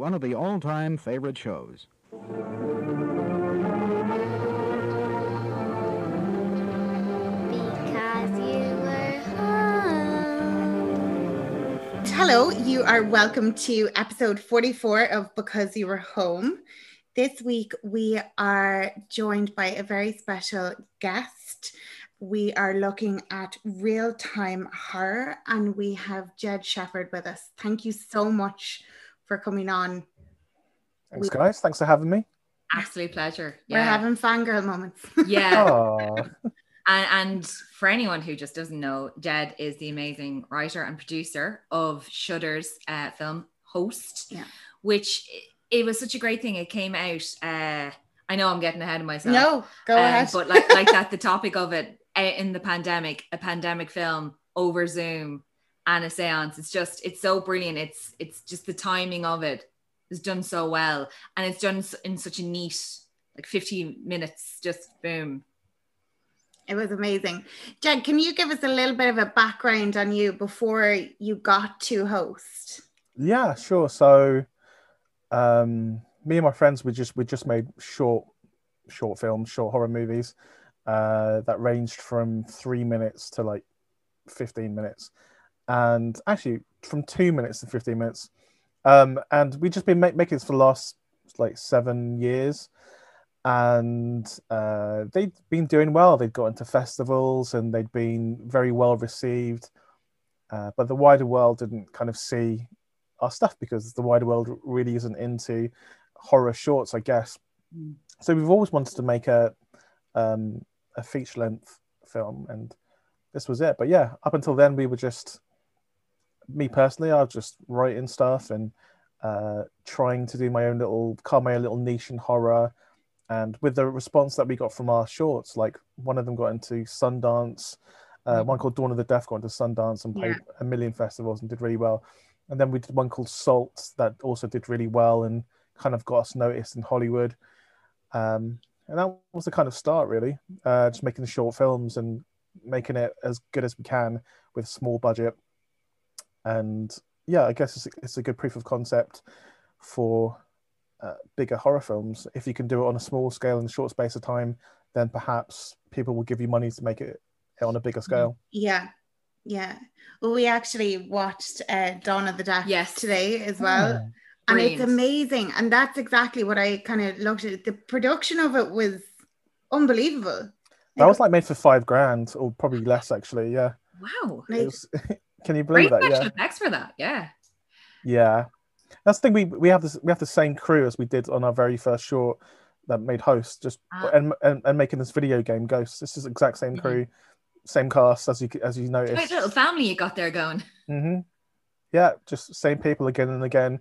one of the all-time favorite shows. Hello, you are welcome to episode 44 of Because You Were Home. This week we are joined by a very special guest. We are looking at real time horror and we have Jed Shepherd with us. Thank you so much for coming on. Thanks, We- guys. Thanks for having me. Absolute pleasure. We're having fangirl moments. yeah. Oh, And, and for anyone who just doesn't know, Jed is the amazing writer and producer of Shudder's uh, film Host, Yeah. which it was such a great thing. It came out. Uh, I know I'm getting ahead of myself. No, go um, ahead. But like like that, the topic of it uh, in the pandemic, a pandemic film over Zoom and a séance. It's just it's so brilliant. It's it's just the timing of it is done so well, and it's done in such a neat like 15 minutes. Just boom. It was amazing. Jed, can you give us a little bit of a background on you before you got to host? yeah, sure. So, um, me and my friends, we just we just made short, short films, short horror movies, uh, that ranged from three minutes to like fifteen minutes, and actually from two minutes to fifteen minutes. Um, and we've just been ma- making this for the last like seven years, and uh, they'd been doing well. They'd got into festivals and they'd been very well received. Uh, but the wider world didn't kind of see our stuff because the wider world really isn't into horror shorts, I guess. So we've always wanted to make a um, a feature length film, and this was it. But yeah, up until then, we were just me personally. I was just writing stuff and uh, trying to do my own little, carve my own little niche in horror. And with the response that we got from our shorts, like one of them got into Sundance, uh, Mhm. one called Dawn of the Deaf got into Sundance and played Yeah. a million festivals and did really well. And then we did one called Salt that also did really well and kind of got us noticed in Hollywood. Um, and that was the kind of start, really. Uh, just making the short films and making it as good as we can with small budget. And yeah, I guess it's, it's a good proof of concept for uh, bigger horror films. If you can do it on a small scale in a short space of time, then perhaps people will give you money to make it on a bigger scale. Yeah, yeah. Well, we actually watched uh, Dawn of the Deaf Yes. today as well, Oh. and it's amazing. And that's exactly what I kind of looked at. The production of it was unbelievable. That was like made for five grand, or probably less actually. Yeah. Wow. Like, It was, can you Great believe that? special Yeah. effects for that. Yeah. Yeah. That's the thing. We we have this. We have the same crew as we did on our very first short that made Host. Just Ah. and, and and making this video game Ghosts. This is the exact same crew, same cast as you as you Great noticed. little family you got there going. Mm-hmm. Yeah, just same people again and again.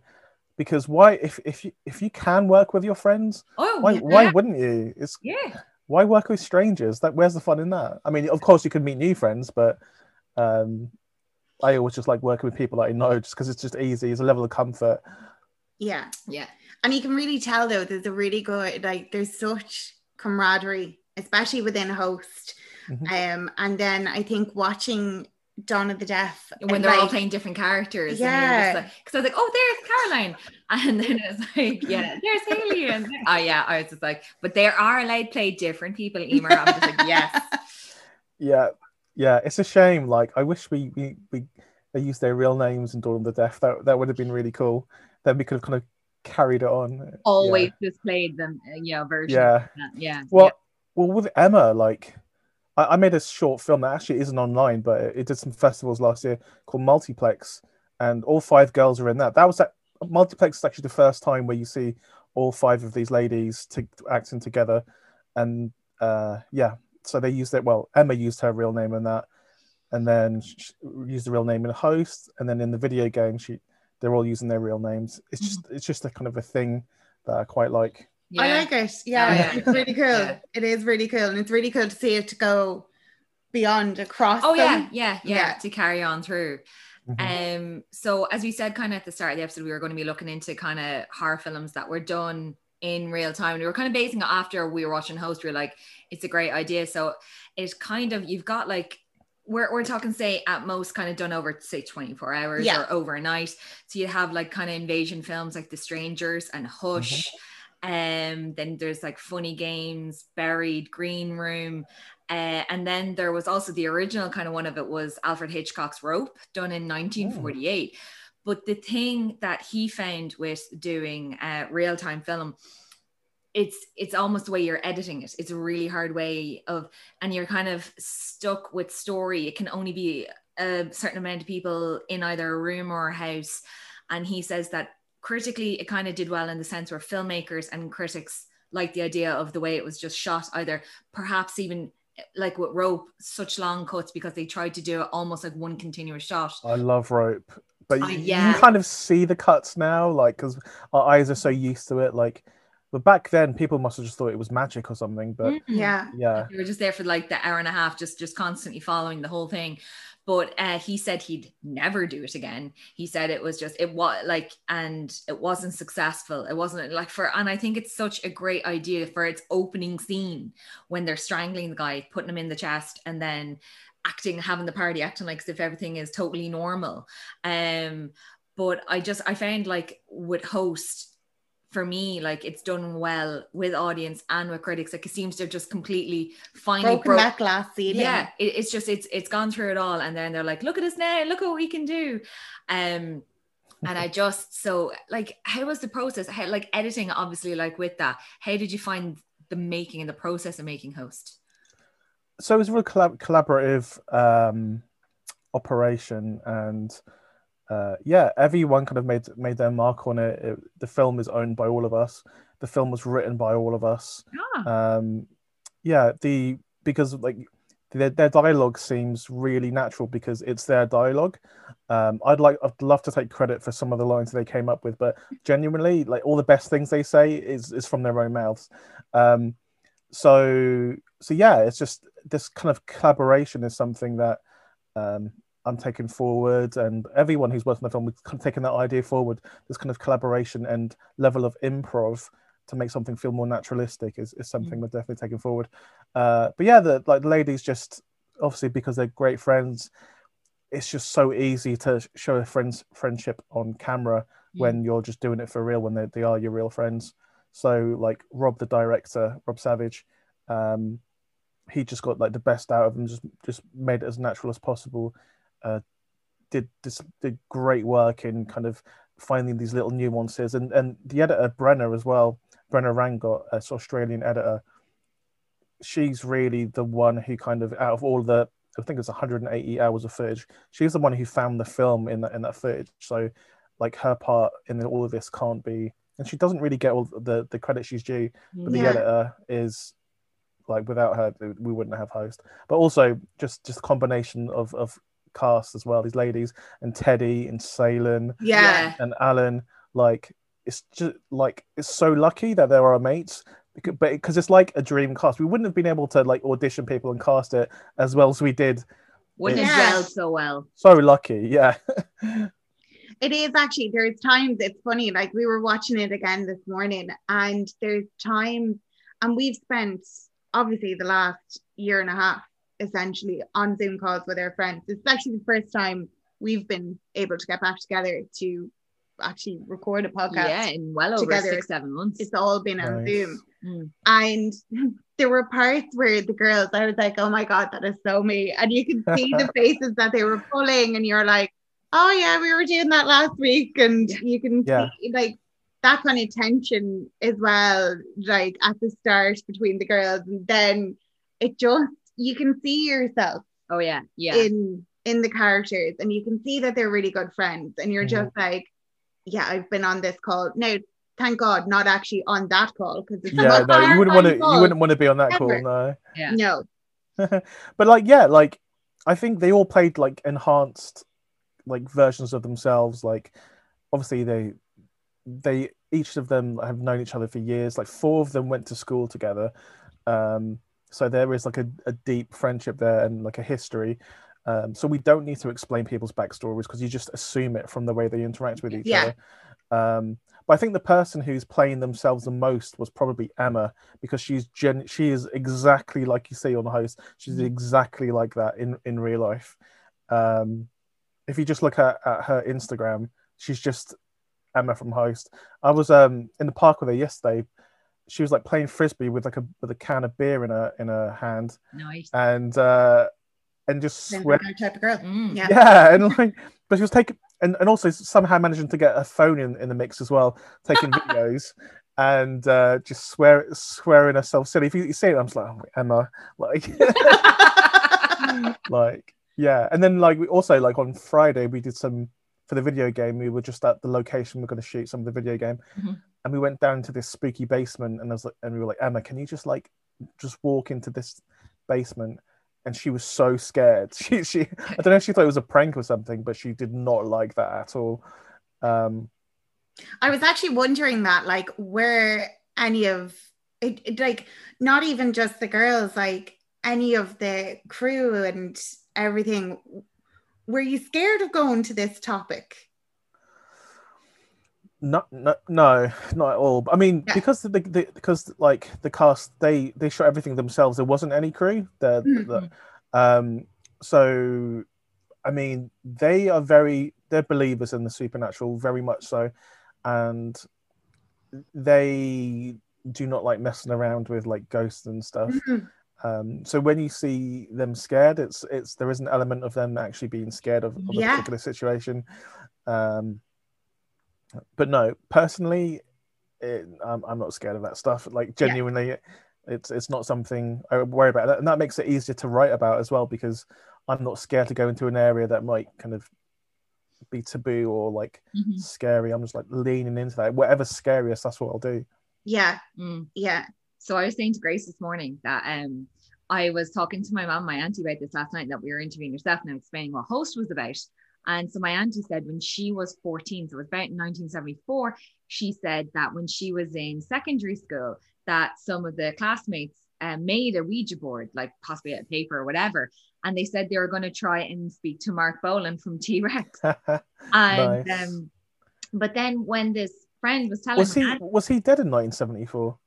Because why, if if you if you can work with your friends, Oh, why yeah. why wouldn't you? It's Yeah. why work with strangers? That where's the fun in that? I mean, of course you can meet new friends, but um, I always just like working with people that I know, just because it's just easy. It's a level of comfort. yeah, Yeah. and you can really tell though. There's a really good like. There's such camaraderie, especially within host. Mhm. Um, and then I think watching Dawn of the Deaf when they're all playing different characters. Yeah. Because like, 'cause I was like, oh, there's Caroline. And then it's like, yeah, there's Haley. And oh, yeah. I was just like, but there are allowed to play different people, Emer. I'm just like, yes. Yeah, yeah. It's a shame. Like I wish we we, we they used their real names in Dawn of the Deaf. That that would have been really cool. Then we could have kind of carried it on. Always just played them, uh, know, version. Yeah. of that. Yeah. Well, well, with Emma, like I, I made a short film that actually isn't online, but it, it did some festivals last year called Multiplex, and all five girls are in that. That was that Multiplex is actually the first time where you see all five of these ladies to, acting together, and uh, yeah, so they used it. Well, Emma used her real name in that, and then sh- used the real name in Host, and then in the video game, she they're all using their real names. It's just it's just a kind of a thing that I quite like. yeah. I like it. Yeah, yeah. it's really cool. Yeah. It is really cool, and it's really cool to see it go beyond across. Oh yeah, them. yeah, yeah, Yeah. to carry on through. Mhm. Um, so as we said, kind of at the start of the episode, we were going to be looking into kind of horror films that were done in real time. And We were kind of basing it after we were watching Host. We were like, it's a great idea. So it's kind of you've got like we're, we're talking say at most kind of done over say 24 hours Yeah. or overnight so you have like kind of invasion films like the strangers and hush um then there's like funny games buried green room uh, and then there was also the original kind of one of it was alfred hitchcock's rope done in 1948 but the thing that he found with doing uh, real-time film it's it's almost the way you're editing it. It's a really hard way of and you're kind of stuck with story. It can only be a certain amount of people in either a room or a house. And he says that critically it kind of did well in the sense where filmmakers and critics like the idea of the way it was just shot either perhaps even like with rope such long cuts because they tried to do it almost like one continuous shot. I love rope, but you, yeah. you kind of see the cuts now, like because our eyes are so used to it. Like, but back then, people must have just thought it was magic or something. But Mm. Yeah. yeah, we were just there for like the hour and a half just just constantly following the whole thing but uh, he said he'd never do it again he said it was just it was like and it wasn't successful it wasn't like for and i think it's such a great idea for its opening scene when they're strangling the guy putting him in the chest and then acting having the party acting like as if everything is totally normal um but i just i found like with host for me, like it's done well with audience and with critics. Like it seems to have just completely finally Broken broke. that glass ceiling. Yeah, it, it's just it's it's gone through it all, and then they're like, "Look at us now! Look what we can do." Um, and I just so like, how was the process? How like editing, obviously, like with that. How did you find the making and the process of making Host? So it was a real collab- collaborative um, operation, and uh, yeah, everyone kind of made made their mark on it. it. The film is owned by all of us. The film was written by all of us. um yeah the because like their, their dialogue seems really natural because it's their dialogue um i'd like i'd love to take credit for some of the lines they came up with but genuinely like all the best things they say is is from their own mouths um so so yeah it's just this kind of collaboration is something that um i'm taking forward and everyone who's working on the film is kind of taking that idea forward this kind of collaboration and level of improv to make something feel more naturalistic is, is something Mm. we're definitely taking forward. Uh, but yeah, the like the ladies just obviously because they're great friends, it's just so easy to show a friend's friendship on camera when you're just doing it for real when they, they are your real friends. So like Rob the director, Rob Savage, um, he just got like the best out of them, just just made it as natural as possible. Uh, did this did great work in kind of finding these little nuances and and the editor Brenna as well. Brenna Rangott, this Australian editor, she's really the one who kind of out of all the I think it's 180 hours of footage. She's the one who found the film in that in that footage. So like her part in all of this can't be and she doesn't really get all the the credit she's due but the editor is like without her we wouldn't have host but also just just a combination of of cast as well these ladies and teddy and Seylan Yeah. and alan like it's just like it's so lucky that they're our mates because, but because it's like a dream cast we wouldn't have been able to like audition people and cast it as well as we did Wouldn't Yeah. have gelled so well. so lucky yeah It is actually, there's times it's funny, like we were watching it again this morning, and there's times, and we've spent obviously the last year and a half essentially on Zoom calls with our friends. It's actually the first time we've been able to get back together to actually record a podcast. Yeah, in well over together. six, seven months. It's all been on Nice. Zoom. Mm. And there were parts where the girls, I was like, oh my God, that is so me. And you can see the faces that they were pulling, and you're like, oh yeah, we were doing that last week. And you can Yeah. see like that kind of tension as well, like at the start between the girls. And then it just, you can see yourself Oh yeah, yeah. in in the characters and you can see that they're really good friends and you're Mhm. just like yeah i've been on this call now thank god not actually on that call because yeah no you wouldn't want to you wouldn't want to be on that Ever. call no yeah. no but like yeah like i think they all played like enhanced like versions of themselves like obviously they they each of them have known each other for years like four of them went to school together um so there is like a, a deep friendship there and like a history um so we don't need to explain people's backstories because you just assume it from the way they interact with each Yeah. other Um, but I think the person who's playing themselves the most was probably Emma because she's gen- she is exactly like you see on the host. She's Mhm. exactly like that in in real life. Um, if you just look at, at her Instagram, she's just Emma from Host. I was um in the park with her yesterday. She was like playing frisbee with like a with a can of beer in her in her hand Nice. and uh and just Same swear type of girl. Mm. Yeah. yeah and like but she was taking and, and also somehow managing to get a phone in, in the mix as well taking videos and uh just swear swearing herself silly if you, you see it i'm just like oh, emma like like yeah and then like we also like on friday we did some for the video game we were just at the location we're going to shoot some of the video game. Mhm. and we went down to this spooky basement and I was like and we were like emma can you just like just walk into this basement? And she was so scared. She she i don't know if she thought it was a prank or something but she did not like that at all. Um I was actually wondering that, like, were any of it, it, like, not even just the girls, like, any of the crew and everything, were you scared of going to this topic? No, no, no, not at all. I mean, Yeah. because the, the because like the cast, they they shot everything themselves. There wasn't any crew. The, Mhm. the um, so I mean, they are very they're believers in the supernatural, very much so, and they do not like messing around with like ghosts and stuff. Mhm. Um, so when you see them scared, it's it's there is an element of them actually being scared of, of a particular situation. Um, but no, personally, it, I'm I'm not scared of that stuff. Like genuinely, it's it's not something I worry about, and that makes it easier to write about as well because I'm not scared to go into an area that might kind of be taboo or like Mhm. scary. I'm just like leaning into that. Whatever's scariest, that's what I'll do. Yeah, Mm. yeah. So I was saying to Grace this morning that um I was talking to my mom, my auntie about this last night that we were interviewing yourself and I was explaining what host was about. And so my auntie said when she was 14, so it was about 1974, she said that when she was in secondary school, that some of the classmates um, made a Ouija board, like possibly a paper or whatever. And they said they were going to try and speak to Marc Bolan from T Rex. And Nice. um, but then when this friend was telling was he was he dead in 1974?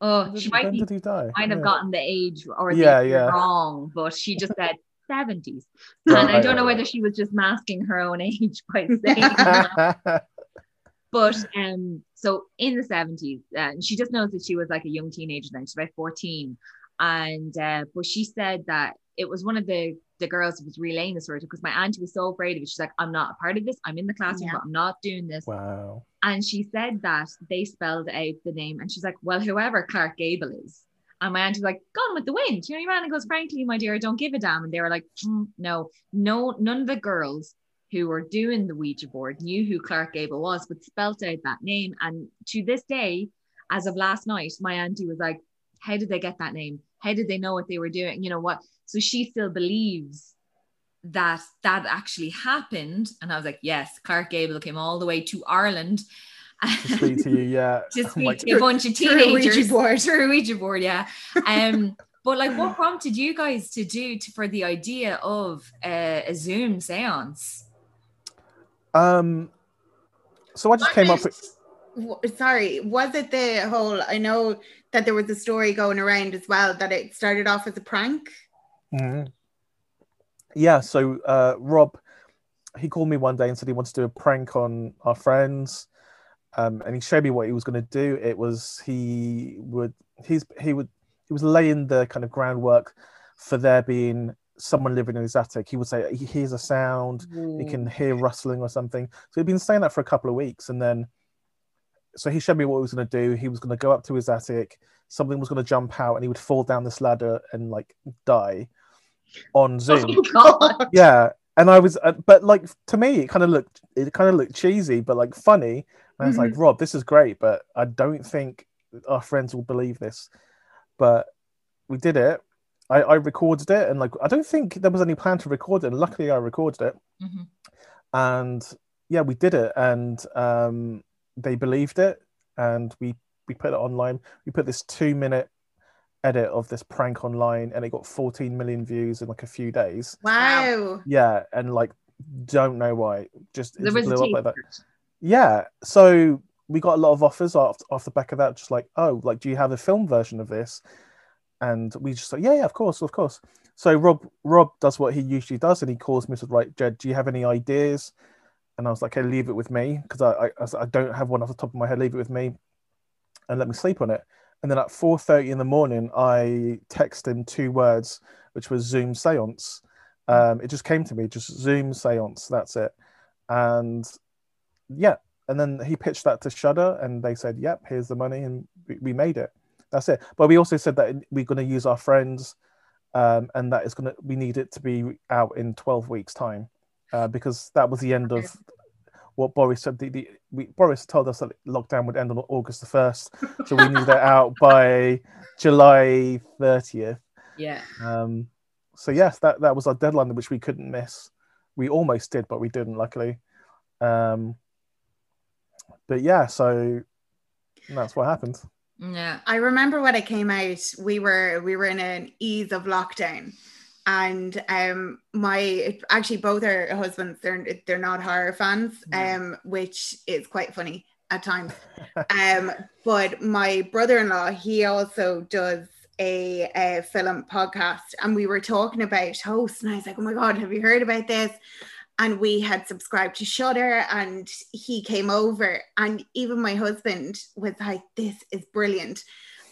Oh, she might be did he die? might have Yeah. gotten the age or the Yeah, yeah. wrong, but she just said 70s. Right, and I don't know right, whether she was just masking her own age by saying. But um, so in the 70s, uh, she just knows that she was like a young teenager then, she's about 14. And uh, but she said that it was one of the the girls was relaying the story because my auntie was so afraid of it. She's like, I'm not a part of this. I'm in the classroom, Yeah. but I'm not doing this. wow. And she said that they spelled out the name, and she's like, Well, whoever Clark Gable is. And my aunt was like, Gone with the wind. You know, your man goes, Frankly, my dear, I don't give a damn. And they were like, "Mm, No, no, none of the girls who were doing the Ouija board knew who Clark Gable was, but spelt out that name. And to this day, as of last night, my auntie was like, How did they get that name? How did they know what they were doing? You know what? So she still believes that that actually happened. And I was like, Yes, Clark Gable came all the way to Ireland. To speak to you, yeah. to I'm speak like, to a bunch of Through Ouija teenagers board. through a Ouija board, yeah. Um, but like, what prompted you guys to do to, for the idea of uh, a Zoom séance? um, so I just came up with W- Sorry, was it the whole? I know that there was a story going around as well that it started off as a prank. Mhm. Yeah, so uh, Rob, he called me one day and said he wants to do a prank on our friends, um, and he showed me what he was going to do. It was he would he's he would he was laying the kind of groundwork for there being someone living in his attic. He would say he hears a sound, he can hear rustling or something. So he'd been saying that for a couple of weeks, and then so he showed me what he was going to do. He was going to go up to his attic. Something was going to jump out, and he would fall down this ladder and like die on Zoom. Oh yeah, and I was, uh, but like to me, it kind of looked, it kind of looked cheesy, but like funny. And I was like, Rob, this is great, but I don't think our friends will believe this. But we did it. I, I recorded it, and like I don't think there was any plan to record it. And luckily, I recorded it Mhm. and yeah we did it and um they believed it and we we put it online we put this two minute edit of this prank online and it got 14 million views in like a few days Wow. yeah and like don't know why just it There blew up like that yeah, so we got a lot of offers off off the back of that. Just like, oh, like, do you have a film version of this? And we just like, yeah, yeah, of course, of course. So Rob Rob does what he usually does, and he calls me said, right, Jed, do you have any ideas? And I was like, okay, leave it with me because I, I like, I don't have one off the top of my head. Leave it with me, and let me sleep on it. And then at four thirty in the morning, I text him two words, which was Zoom seance. Um, it just came to me, just Zoom seance. That's it. And yeah, and then he pitched that to Shudder, and they said, "Yep, here's the money," and we, made it. That's it. But we also said that we're going to use our friends, um, and that is going to we need it to be out in twelve weeks' time, uh, because that was the end of what Boris said. The, the we, Boris told us that lockdown would end on August the first, so we need that out by July thirtieth. Yeah. Um, so yes, that that was our deadline, which we couldn't miss. We almost did, but we didn't, luckily. Um, but yeah, so that's what happened. Yeah. I remember when it came out, we were we were in an ease of lockdown. And um my actually both our husbands they're they're not horror fans, um, which is quite funny at times. um, but my brother-in-law, he also does a, a film podcast, and we were talking about hosts, and I was like, Oh my god, have you heard about this? and we had subscribed to Shudder and he came over and even my husband was like this is brilliant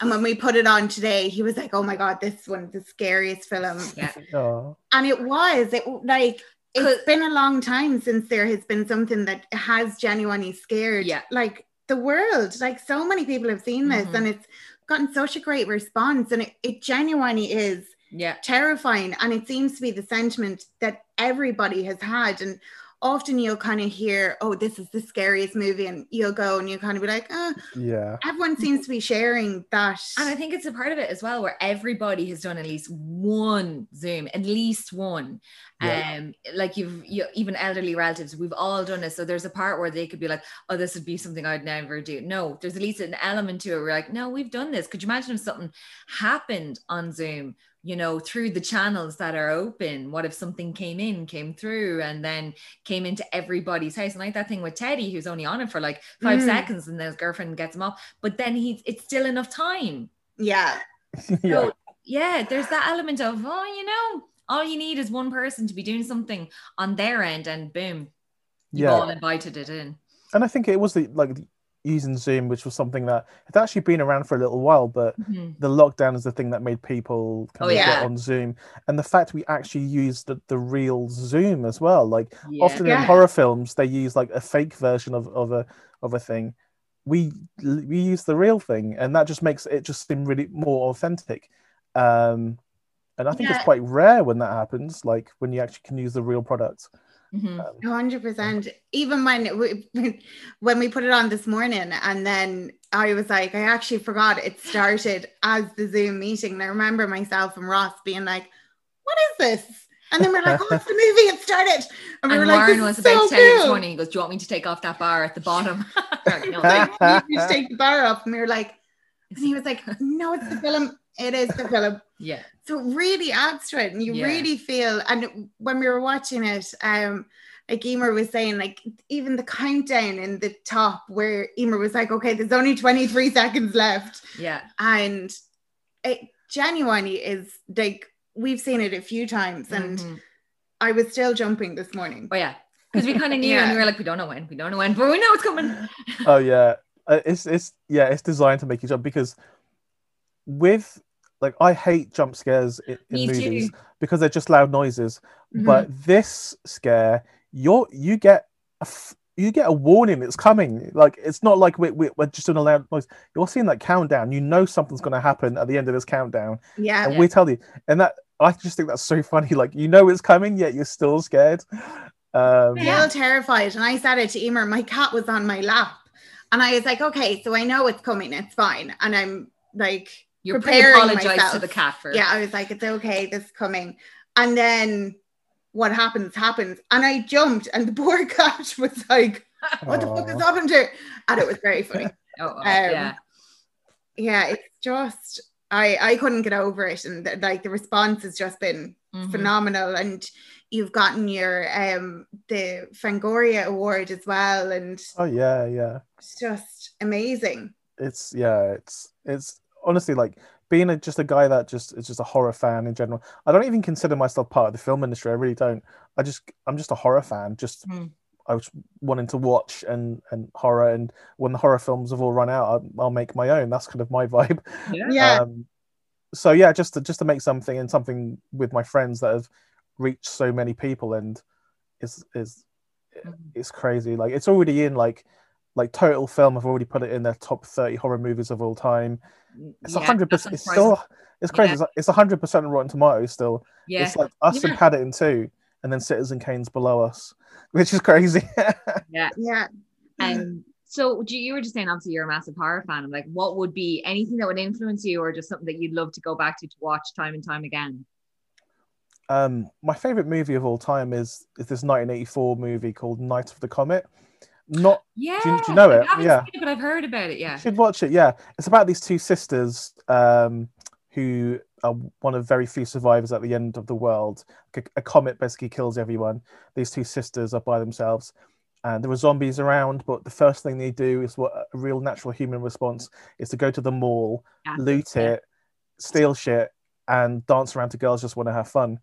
and when we put it on today he was like oh my god this one's the scariest film Yeah. Oh, and it was it like it's been a long time since there has been something that has genuinely scared Yeah. like the world like so many people have seen this Mhm. and it's gotten such a great response and it, it genuinely is Yeah. terrifying and it seems to be the sentiment that everybody has had and often you'll kind of hear oh this is the scariest movie and you'll go and you kind of be like oh yeah. everyone seems to be sharing that And I think it's a part of it as well where everybody has done at least one Zoom, at least one. Yeah. Um, like you've you, even elderly relatives, we've all done it. So there's a part where they could be like, "Oh, this would be something I'd never do." No, there's at least an element to it. We're like, "No, we've done this." Could you imagine if something happened on Zoom? You know, through the channels that are open. What if something came in, came through, and then came into everybody's house? And like that thing with Teddy, who's only on it for like five Mm. seconds, and then his girlfriend gets him off. But then he's it's still enough time. yeah yeah. So, yeah, there's that element of, oh, you know, all you need is one person to be doing something on their end, and boom, you've Yeah. all invited it in. And I think it was the like using Zoom, which was something that had actually been around for a little while, but the lockdown is the thing that made people kind Oh, of get on Zoom. And the fact we actually used the, the real Zoom as well. Like Yeah. often Yeah. in horror films, they use like a fake version of, of a of a thing. We we use the real thing, and that just makes it just seem really more authentic. Um, and I think Yeah. it's quite rare when that happens, like when you actually can use the real product. Mhm. Um, 100% even when we, when we put it on this morning and then i was like i actually forgot it started as the zoom meeting. And i remember myself and ross being like what is this? And then we're like oh it's the movie. It started. And we And were like Warren this was is about so to tell you this cool. morning, he goes, Do you want me to take off that bar at the bottom? Like, no, Like, you just take the bar off. And we were like and he was like no it's the film. It is the film. you. Yeah. so it really adds to it and you Yeah. really feel and when we were watching it um like Emer was saying like even the countdown in the top where Emer was like okay there's only 23 seconds left Yeah. and it genuinely is like we've seen it a few times and Mhm. I was still jumping this morning Oh, yeah. Because we kind of knew Yeah. and we were like, We don't know when, we don't know when, but we know it's coming. oh yeah Uh, it's it's yeah it's designed to make you jump because with like i hate jump scares in, in Me too. movies because they're just loud noises. Mhm. but this scare you're you get a f- you get a warning it's coming. Like it's not like we, we, we're just doing a loud noise. You're seeing that countdown. You know something's going to happen at the end of this countdown. Yeah. And we tell you and that i just think that's so funny. Like you know it's coming yet you're still scared. Um still terrified and I said it to Emer my cat was on my lap and I was like okay so I know it's coming it's fine. And I'm like You're Preparing apologize to the cat for yeah, I was like, it's okay, this is coming. And then what happens, happens. And I jumped, and the poor cat was like, what the fuck Aw. is happened to her? And it was very funny. Oh, oh, Um, yeah. Yeah, it's just, I, I couldn't get over it. And th- like the response has just been Mhm. phenomenal and you've gotten your um the Fangoria award as well and Oh yeah, yeah. it's just amazing. It's yeah, it's it's honestly like being a, just a guy that just is just a horror fan in general. I don't even consider myself part of the film industry. I really don't. I just I'm just a horror fan. Just Hmm. I was wanting to watch and and horror. And when the horror films have all run out, I'll, I'll make my own. That's kind of my vibe. Yeah. Yeah. Um, so yeah, just to just to make something and something with my friends that have reached so many people and is is Mhm. it's crazy. Like it's already in like like total film. I've already put it in their top thirty horror movies of all time. It's a Yeah, 100% It's still it's crazy. Yeah. It's like- It's a hundred percent Rotten Tomatoes still. Yeah. It's like us Yeah. and Paddington too, and then Citizen Kane's below us, which is crazy. yeah. Yeah. Um, so you, you were just saying obviously you're a massive horror fan. I'm like, what would be anything that would influence you or just something that you'd love to go back to to watch time and time again? um, my favorite movie of all time is is this 1984 movie called Night of the Comet. Not Yeah. do you know it? I Yeah. seen it, but I've heard about it. Yeah. You should watch it. Yeah, it's about these two sisters um, who are one of very few survivors at the end of the world. A, a comet basically kills everyone. These two sisters are by themselves, and there are zombies around. But the first thing they do is what a real natural human response is to go to the mall, Yeah. loot it, steal shit, and dance around to girls just want to have fun.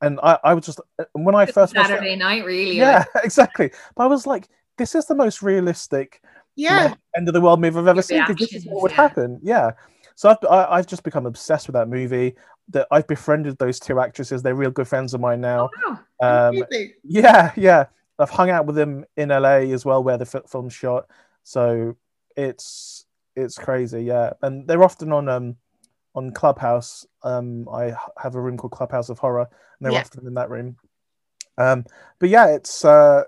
And I, I was just when I first watched it, Saturday night, really. yeah, exactly. But I was like, this is the most realistic Yeah. end of the world movie I've ever seen because this is what would yeah. happen. Yeah. So I've I, I've just become obsessed with that movie. That I've befriended those two actresses. They're real good friends of mine now. Oh, wow. Um, yeah, yeah. I've hung out with them in LA as well, where the fi- film's shot. So it's it's crazy. Yeah, and they're often on um on Clubhouse. Um, I have a room called Clubhouse of Horror, and they're Yeah. often in that room. Um, but yeah, it's uh,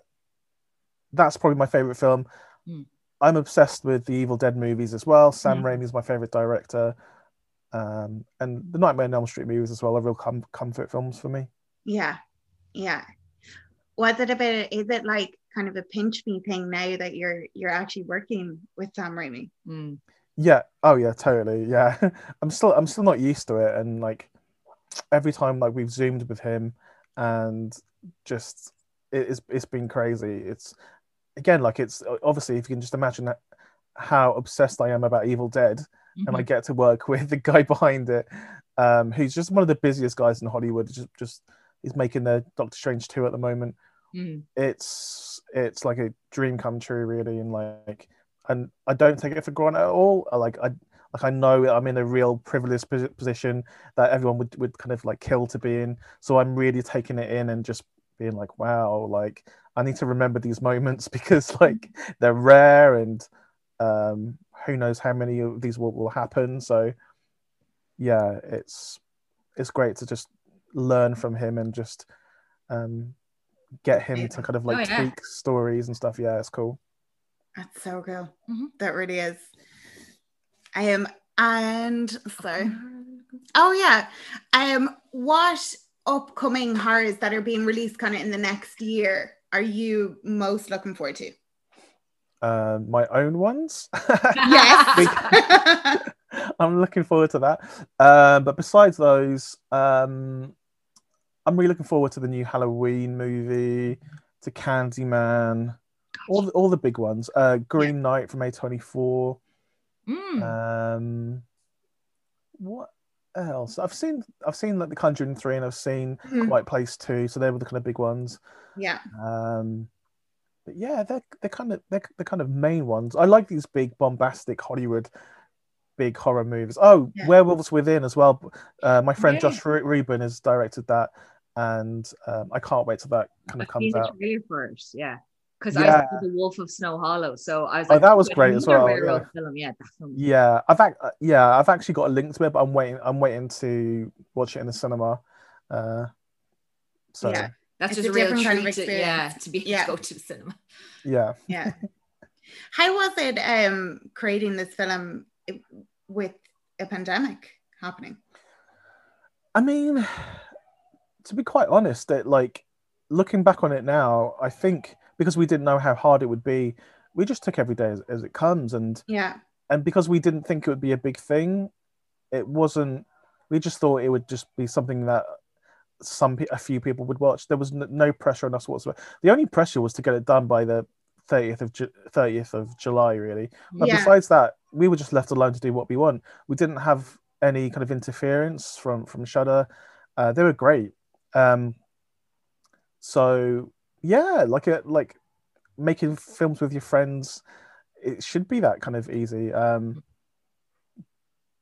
that's probably my favorite film. Hmm. I'm obsessed with the Evil Dead movies as well. Sam Hmm. Raimi is my favorite director, um, and the Nightmare on Elm Street movies as well are real com- comfort films for me. Yeah. Yeah. Was it a bit is it like kind of a pinch me thing now that you're you're actually working with Sam Raimi? Mm. Yeah. Oh yeah, totally. Yeah. I'm still I'm still not used to it and like every time like we've zoomed with him and just it, it's it's been crazy. It's again like it's obviously if you can just imagine that, how obsessed I am about Evil Dead and I Mhm. get to work with the guy behind it um who's just one of the busiest guys in Hollywood just just he's making the Doctor Strange 2 at the moment Mhm. it's it's like a dream come true really and like and i don't take it for granted at all I, like i like i know i'm in a real privileged position that everyone would, would kind of like kill to be in so i'm really taking it in and just being like wow like i need to remember these moments because like they're rare and um who knows how many of these will, will happen so yeah it's it's great to just learn from him and just um get him to kind of like Oh, yeah. tweak stories and stuff yeah it's cool That's so cool. Mhm. That really is. Um and so oh yeah. Um what upcoming horrors that are being released kind of in the next year are you most looking forward to? uh, my own ones Yes. i'm looking forward to that um but besides those um i'm really looking forward to the new halloween movie to candyman all the, all the big ones uh green knight from a24 Mm. um what else i've seen i've seen like the conjuring 3 and i've seen Mhm. Quiet Place 2 so they were the kind of big ones yeah. um but yeah they're they're kind of they're the kind of main ones i like these big bombastic hollywood big horror movies oh Yeah. werewolves within as well uh, my friend Yeah. josh Ru- Ruben has directed that and um, i can't wait till that kind of comes out first, yeah. Because Yeah. I saw the Wolf of Snow Hollow, so I was Oh, like, that was "Ooh, great as another well, werewolf yeah. Film. Yeah, that film. yeah i've ac- uh, yeah i've actually got a link to it but i'm waiting i'm waiting to watch it in the cinema uh so Yeah. yeah, That's It's just a a real different kind of to, yeah, to be able Yeah. to go to the cinema. yeah. Yeah. How was it um creating this film with a pandemic happening? I mean, to be quite honest, it like looking back on it now, I think because we didn't know how hard it would be, we just took every day as, as it comes, and Yeah. and because we didn't think it would be a big thing, it wasn't. We just thought it would just be something that some a few people would watch. There was no pressure on us whatsoever. The only pressure was to get it done by the 30th of 30th of July, really. But Yeah. besides that, we were just left alone to do what we want. We didn't have any kind of interference from from Shudder. Uh, they were great. Um, so yeah, like a like making films with your friends, it should be that kind of easy. Um,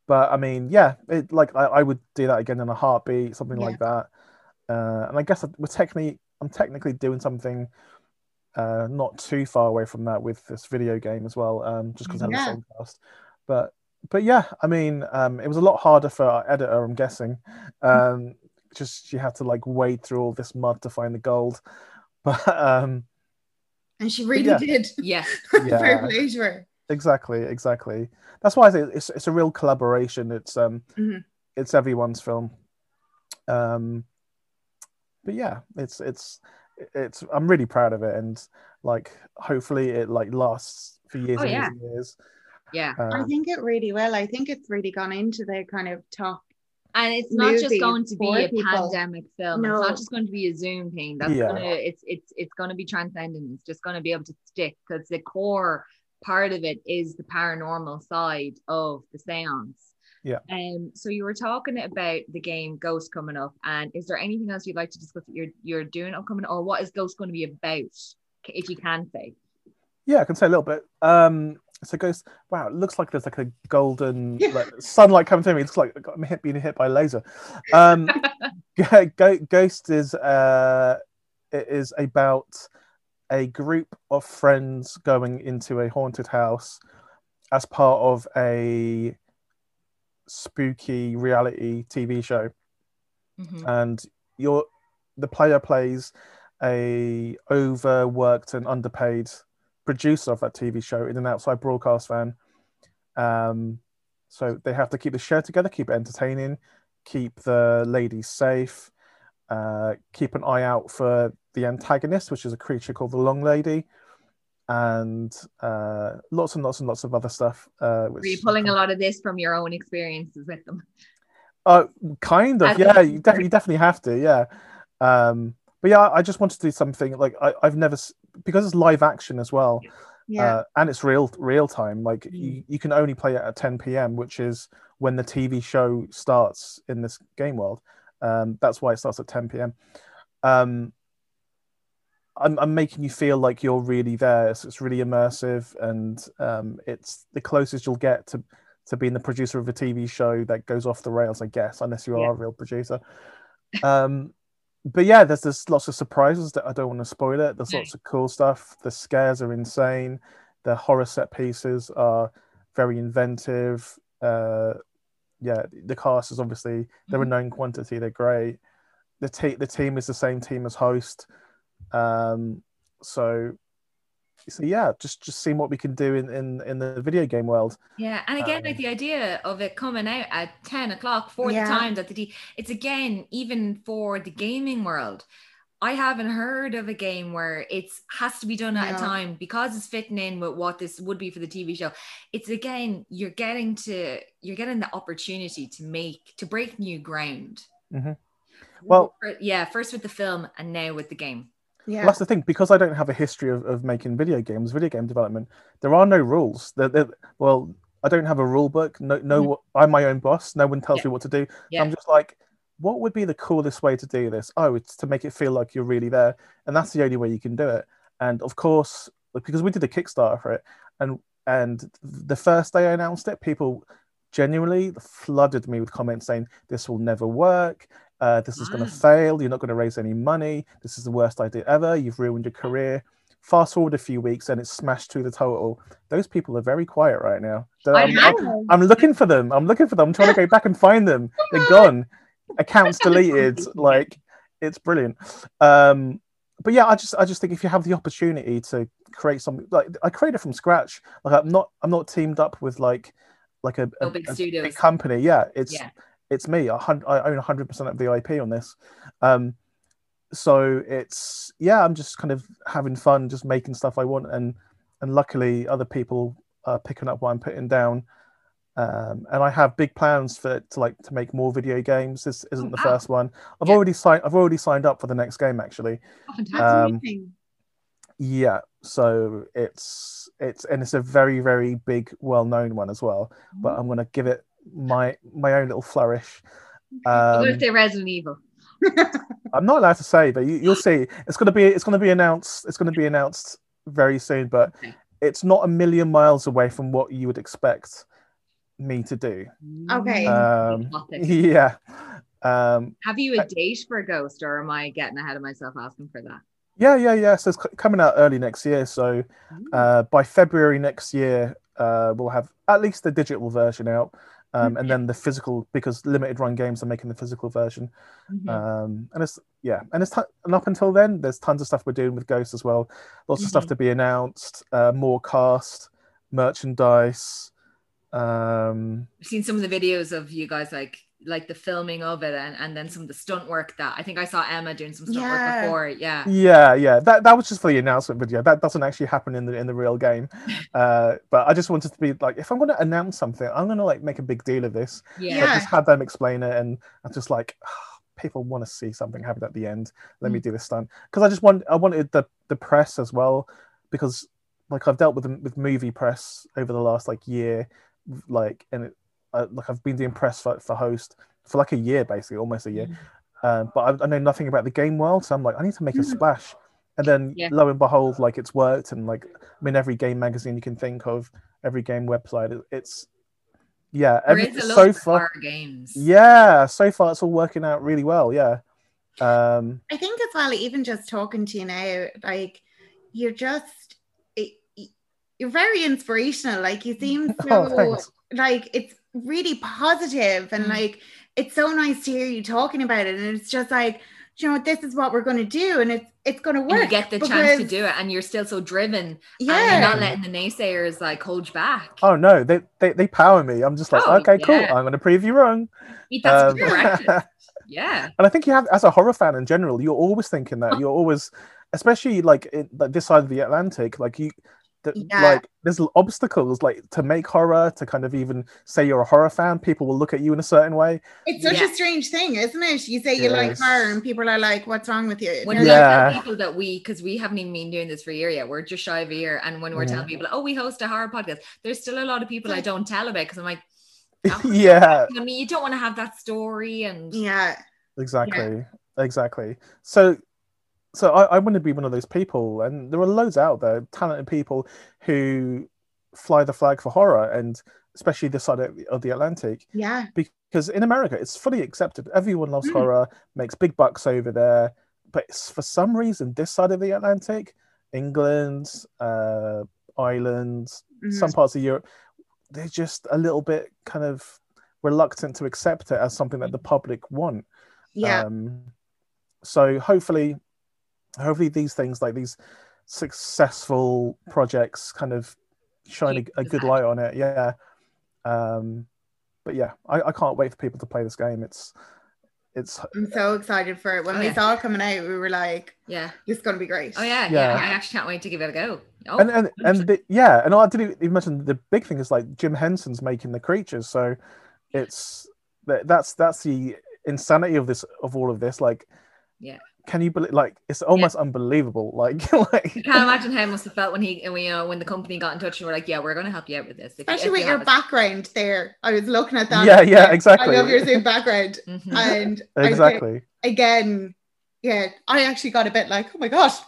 but I mean, yeah, it like I, I would do that again in a heartbeat, something Yeah. like that. Uh, and I guess we're technically I'm technically doing something uh, not too far away from that with this video game as well, um, just because I have Yeah. the same cast. But but yeah, I mean, um, it was a lot harder for our editor, I'm guessing. Um, just she had to like wade through all this mud to find the gold. But um, And she really Yeah. did. Yeah. Yeah. Fair play to her. exactly, exactly. That's why I say it's it's a real collaboration. It's um, Mhm. it's everyone's film. Um, but yeah, it's it's it's I'm really proud of it, and like hopefully it like lasts for years Oh, and yeah. years and years. Yeah. I Um, think it really will. I think it's really gone into the kind of top. And it's not just going to be a people. pandemic film. No. It's not just going to be a Zoom thing. That's Yeah. gonna it's it's it's gonna be transcendent. It's just gonna be able to stick because the core part of it is the paranormal side of the seance. Yeah. Um, so you were talking about the game Ghost coming up, and is there anything else you'd like to discuss that you're you're doing upcoming, or what is Ghost going to be about, if you can say? Yeah, I can say a little bit. Um, so Ghost, wow, it looks like there's like a golden Yeah. like, sunlight coming through me. It looks like I'm hit, being hit by a laser. Um, Ghost is uh, it is about a group of friends going into a haunted house as part of a spooky reality TV show Mhm. and you're the player plays a overworked and underpaid producer of that TV show in an outside broadcast van. Um, so they have to keep the show together, keep it entertaining, keep the ladies safe, uh, keep an eye out for the antagonist, which is a creature called the Long Lady, and uh, lots and lots and lots of other stuff. Uh, Were you pulling a lot of this from your own experiences with them? Oh, kind of. As Yeah, you definitely, you definitely have to. Yeah. Um, but yeah, I just wanted to do something like I, I've never because it's live action as well, Yeah. uh, and it's real real time. Like Mm. you, you can only play it at 10 p.m., which is when the TV show starts in this game world. Um, that's why it starts at 10 p.m. Um, I'm, I'm making you feel like you're really there. It's, it's really immersive, and um, it's the closest you'll get to to being the producer of a TV show that goes off the rails, I guess, unless you are Yeah. a real producer. Um, but yeah, there's there's lots of surprises that I don't want to spoil it. There's No. lots of cool stuff. The scares are insane. The horror set pieces are very inventive. Uh, yeah, the cast is obviously they're a Mhm. known quantity. They're great. The te- the team is the same team as host. Um, so so yeah, just just seeing what we can do in in in the video game world. Yeah, and again, like Um, the idea of it coming out at 10 o'clock for Yeah. the time that the D, it's again, even for the gaming world. I haven't heard of a game where it's has to be done at No. a time because it's fitting in with what this would be for the TV show. It's again, you're getting to you're getting the opportunity to make to break new ground. Mhm. Well- yeah, first with the film and now with the game. Yeah. Well, that's the thing because I don't have a history of, of making video games, video game development. There are no rules. There, there- well, I don't have a rule book. No, no, Mhm. I'm my own boss. No one tells Yeah. me what to do. Yeah. I'm just like, what would be the coolest way to do this? Oh, it's to make it feel like you're really there, and that's the only way you can do it. And of course, because we did a Kickstarter for it, and and the first day I announced it, people genuinely flooded me with comments saying this will never work. Uh, this is going to Mm. fail. You're not going to raise any money. This is the worst idea ever. You've ruined your career. Fast forward a few weeks and it's smashed through the total. Those people are very quiet right now. I I'm. I'm- I'm looking for them. I'm looking for them. I'm trying to go back and find them. They're gone. Accounts deleted. Like it's brilliant. Um, but yeah, I just I just think if you have the opportunity to create something like I created from scratch. Like I'm not I'm not teamed up with like like a, No a- big a big company. Yeah, it's Yeah. It's me. hun- I own 100% of the IP on this. Um, so it's yeah, I'm just kind of having fun, just making stuff I want, and and luckily other people are picking up what I'm putting down. Um, and I have big plans for to like to make more video games. This isn't Oh, the wow. first one. I've Yeah. already signed. I've already signed up for the next game. Actually, Oh, Um, yeah. So it's it's and it's a very very big, well known one as well. But I'm gonna give it my my own little flourish. I'm Um, gonna say Resident Evil. I'm not allowed to say, but you, you'll see. It's gonna be it's gonna be announced. It's gonna be announced very soon, but Okay. it's not a million miles away from what you would expect me to do. Okay. Um, yeah. Um, Have you a date for a Ghost, or am I getting ahead of myself asking for that? yeah, yeah, yeah. So it's c- coming out early next year. So uh, by February next year, uh, we'll have at least the digital version out. Um, and then the physical, because limited run games are making the physical version. Mhm. um and it's yeah and it's t- and up until then there's tons of stuff we're doing with ghost as well lots of stuff Mhm. to be announced uh more cast merchandise um I've seen some of the videos of you guys like like the filming of it and, and then some of the stunt work that I think I saw Emma doing some stunt Yeah. work before. Yeah. yeah yeah that that was just for the announcement video that doesn't actually happen in the in the real game uh but i just wanted to be like if i'm going to announce something i'm going to like make a big deal of this Yeah. So I just had them explain it and i'm just like people want to see something happen at the end let me do this stunt because i just want i wanted the the press as well because like i've dealt with them with movie press over the last like year like and it, uh, like i've been doing press for, for host for like a year basically almost a year Mm. uh, but I, I know nothing about the game world so i'm like i need to make a Mhm. splash and then Yeah. lo and behold like it's worked and like i mean every game magazine you can think of every game website it- it's yeah every, is a lot so far games. yeah, so far it's all working out really well. Yeah. Um, I think as well, even just talking to you now, like you're just it, you're very inspirational. Like you seem so oh, like it's really positive and Mm. like it's so nice to hear you talking about it. And it's just like, you know this is what we're gonna do, and it's it's gonna work. And you get the chance to do it and you're still so driven and Yeah. you're not letting the naysayers like hold you back. Oh no, they, they they power me. I'm just like, Oh, okay, cool. I'm gonna prove you wrong. That's Um, correct. Yeah. And I think you have, as a horror fan in general, you're always thinking that. You're always, especially like in like this side of the Atlantic, like you, th- Yeah. like there's obstacles like to make horror to kind of even say you're a horror fan. People will look at you in a certain way. It's such Yeah. a strange thing, isn't it? You say you like horror, and people are like, "What's wrong with you?" When you're we like, Yeah. people that we, because we haven't even been doing this for a year yet, we're just shy of a year. And when we're Mhm. telling people, oh, we host a horror podcast, there's still a lot of people I don't tell about because I'm like, oh, yeah, I mean, you don't want to have that story. And yeah, exactly exactly so so I, I want to be one of those people and there are loads out there talented people who fly the flag for horror and especially this side of the, of the atlantic yeah, because in america it's fully accepted everyone loves Mm. horror makes big bucks over there but it's, for some reason this side of the atlantic england uh ireland Mhm. some parts of europe they're just a little bit kind of reluctant to accept it as something that the public want yeah. um, so hopefully, hopefully these things like these successful projects kind of shine a, a good light. light on it. Yeah. Um, but yeah, I, I can't wait for people to play this game. It's it's I'm so excited for it. When Oh, we yeah. saw it coming out, we were like, yeah. it's gonna be great." Oh, yeah. Yeah. Yeah. I actually can't wait to give it a go. Oh, and and and the, yeah, and I didn't even mention the big thing is like Jim Henson's making the creatures, so it's that that's that's the insanity of this of all of this. Like, Yeah. Can you believe? Like, it's almost unbelievable. Like, like I can't imagine how it must have felt when he, when, you know, when the company got in touch and were like, "Yeah, we're going to help you out with this." If you- Especially if with you your have it." background there. I was looking at that. Yeah, yeah, like, exactly. I love your Zoom background. Mhm. And I think, exactly. again, yeah, I actually got a bit like, oh my gosh.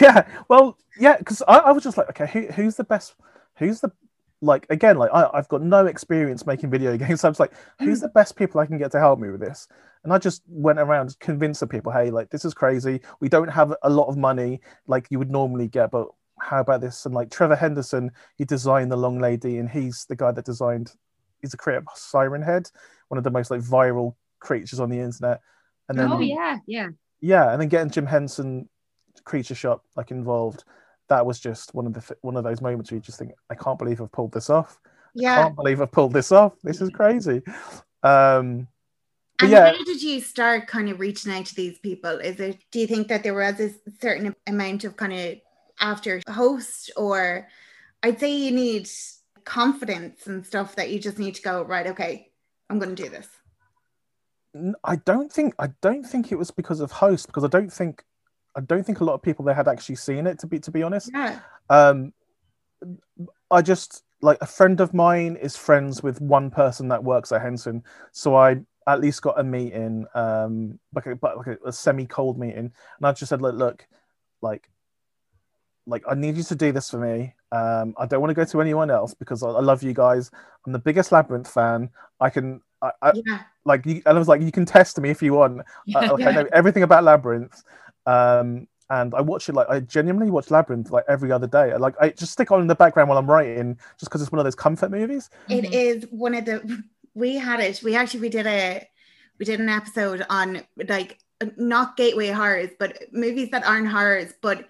yeah well yeah because I, I was just like okay who, who's the best who's the like again like I, i've got no experience making video games. So i was like who's the best people i can get to help me with this? And i just went around convincing people hey like this is crazy. We don't have a lot of money like you would normally get but how about this? And like trevor henderson he designed the long lady and he's the guy that designed he's the creator of siren head one of the most like viral creatures on the internet. And then oh yeah, yeah. yeah, and then getting Jim Henson, Creature Shop, like involved, that was just one of the one of those moments where you just think, I can't believe I've pulled this off. Yeah. Can't believe I've pulled this off. This is crazy. Um, And yeah, how did you start kind of reaching out to these people? Is it do you think that there was a certain amount of kind of after host or I'd say you need confidence and stuff that you just need to go right? Okay, I'm going to do this. I don't think I don't think it was because of host because I don't think I don't think a lot of people there had actually seen it to be to be honest. Yeah. Um, I just like a friend of mine is friends with one person that works at Henson, so I at least got a meeting, um, like a, but like a, a semi-cold meeting, and I just said, look, look, like, like I need you to do this for me. Um, I don't want to go to anyone else because I, I love you guys. I'm the biggest Labyrinth fan. I can, I, I Yeah. like, you, and I was like, you can test me if you want. Uh, okay, I know everything about Labyrinth. Um, and I watch it like I genuinely watch Labyrinth like every other day. Like I just stick on in the background while I'm writing, just because it's one of those comfort movies. It Mhm. is one of the we had it. We actually we did a we did an episode on like not gateway horrors, but movies that aren't horrors. But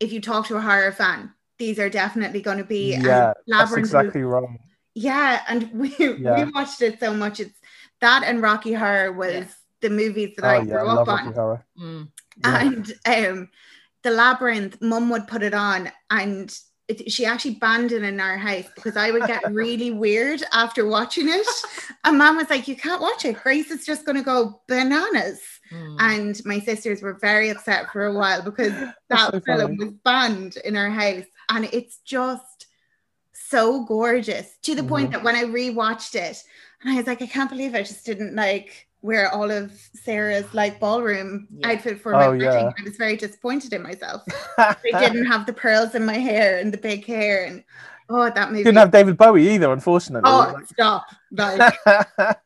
if you talk to a horror fan, these are definitely going to be. yeah, that's Labyrinth was- exactly right. yeah, and we Yeah. we watched it so much. It's that and Rocky Horror was Yeah. the movies that Oh I yeah, grew I up love on. Yeah. and um the labyrinth mum would put it on and it, she actually banned it in our house because i would get really weird after watching it and mom was like you can't watch it grace is just going to go bananas Mm. and my sisters were very upset for a while because that so film funny. was banned in our house and it's just so gorgeous to the point Mhm. that when i rewatched it and i was like i can't believe i just didn't like wear all of sarah's like ballroom Yeah. outfit for my Oh, wedding yeah. i was very disappointed in myself i didn't have the pearls in my hair and the big hair and oh that movie Didn't have David Bowie either, unfortunately. oh stop like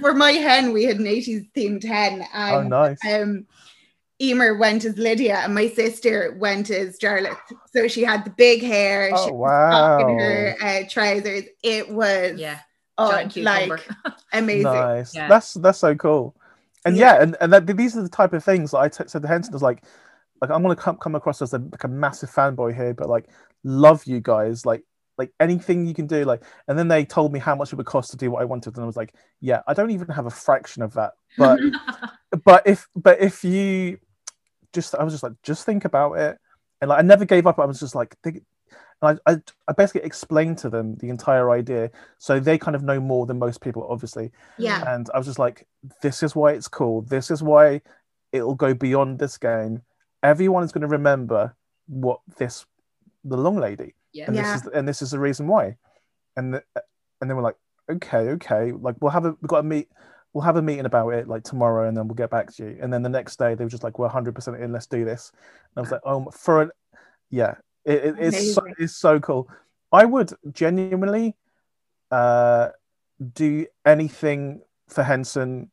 for my hen we had an 80s themed hen and oh, nice. um Emer went as Lydia and my sister went as Jareth. So she had the big hair, Oh, was stuck in wow. her uh, trousers. It was Yeah. Oh, Giant cucumber. like amazing. Nice. Yeah. That's that's so cool. And Yeah. yeah, and, and that, these are the type of things that I t- said to Henson was like, like I'm gonna come come across as a, like a massive fanboy here, but like love you guys, like like anything you can do, like. And then they told me how much it would cost to do what I wanted, and I was like, yeah, I don't even have a fraction of that, but but if but if you just I was just like just think about it and like I never gave up I was just like think, and I, I I basically explained to them the entire idea so they kind of know more than most people obviously. Yeah. and I was just like this is why it's cool. This is why it'll go beyond this game. Everyone is going to remember what this the long lady Yeah. and Yeah. this is and this is the reason why. And the, and then we're like okay okay. Like we'll have a we've got to meet we'll have a meeting about it like tomorrow and then we'll get back to you. And then the next day they were just like we're 100% in. Let's do this. And i was uh. like oh for an yeah it, it- it's so, it's so cool. I would genuinely uh do anything for henson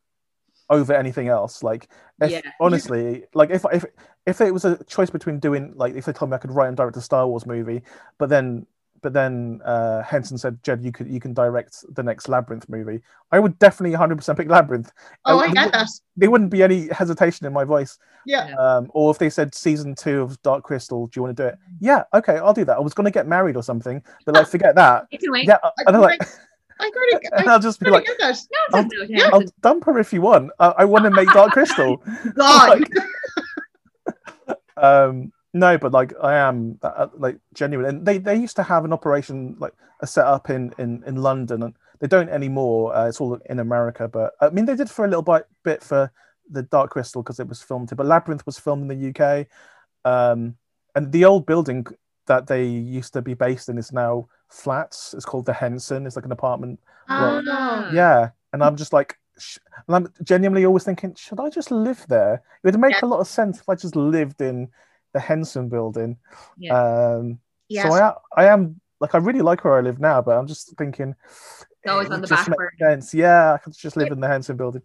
over anything else. Like if, Yeah. honestly like if if if it was a choice between doing like if they told me i could write and direct a star wars movie but then but then uh, Henson said, "Jed, you could you can direct the next Labyrinth movie." I would definitely 100% pick Labyrinth. Oh, I there get wouldn't- that. There wouldn't be any hesitation in my voice. Yeah. Um, or if they said season two of Dark Crystal, do you want to do it? Yeah, okay, I'll do that. I was going to get married or something, but like forget that. You can wait. Yeah, and I'm like, I gotta, and I I'll just be gotta like. No, I'll- yeah, I'll dump her if you want. I, I want to make Dark Crystal. God. um no but like i am uh, like genuine and they they used to have an operation like a setup in in in london and they don't anymore uh, it's all in america but i mean they did for a little bit bit for the dark crystal because it was filmed here but labyrinth was filmed in the uk um and the old building that they used to be based in is now flats it's called the henson it's like an apartment Oh, Ah. yeah and i'm just like sh- and i'm genuinely always thinking should i just live there it would make Yeah. a lot of sense if i just lived in the henson building Yeah. um yeah. so i i am like i really like where i live now but i'm just thinking It's always it on the back make burner. sense yeah i could just live in the henson building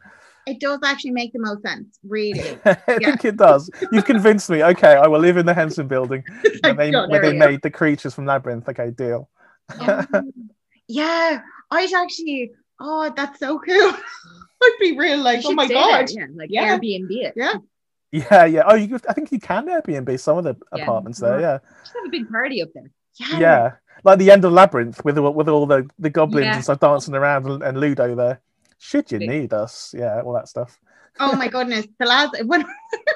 it does actually make the most sense, really. i think it does you've convinced me okay i will live in the henson building where they, where they made the creatures from labyrinth okay deal Um, yeah, I'd actually. Oh, that's so cool. I'd be real like, oh my god. there, Yeah, like Yeah. Airbnb it. Yeah. Yeah yeah oh you i think you can airbnb some of the Yeah. apartments there yeah Just have a big party up there. Yeah. yeah like the end of labyrinth with all- with all the the goblins Yeah. and stuff dancing around and, and ludo there should you Big. need us yeah all that stuff Oh my goodness. The last when we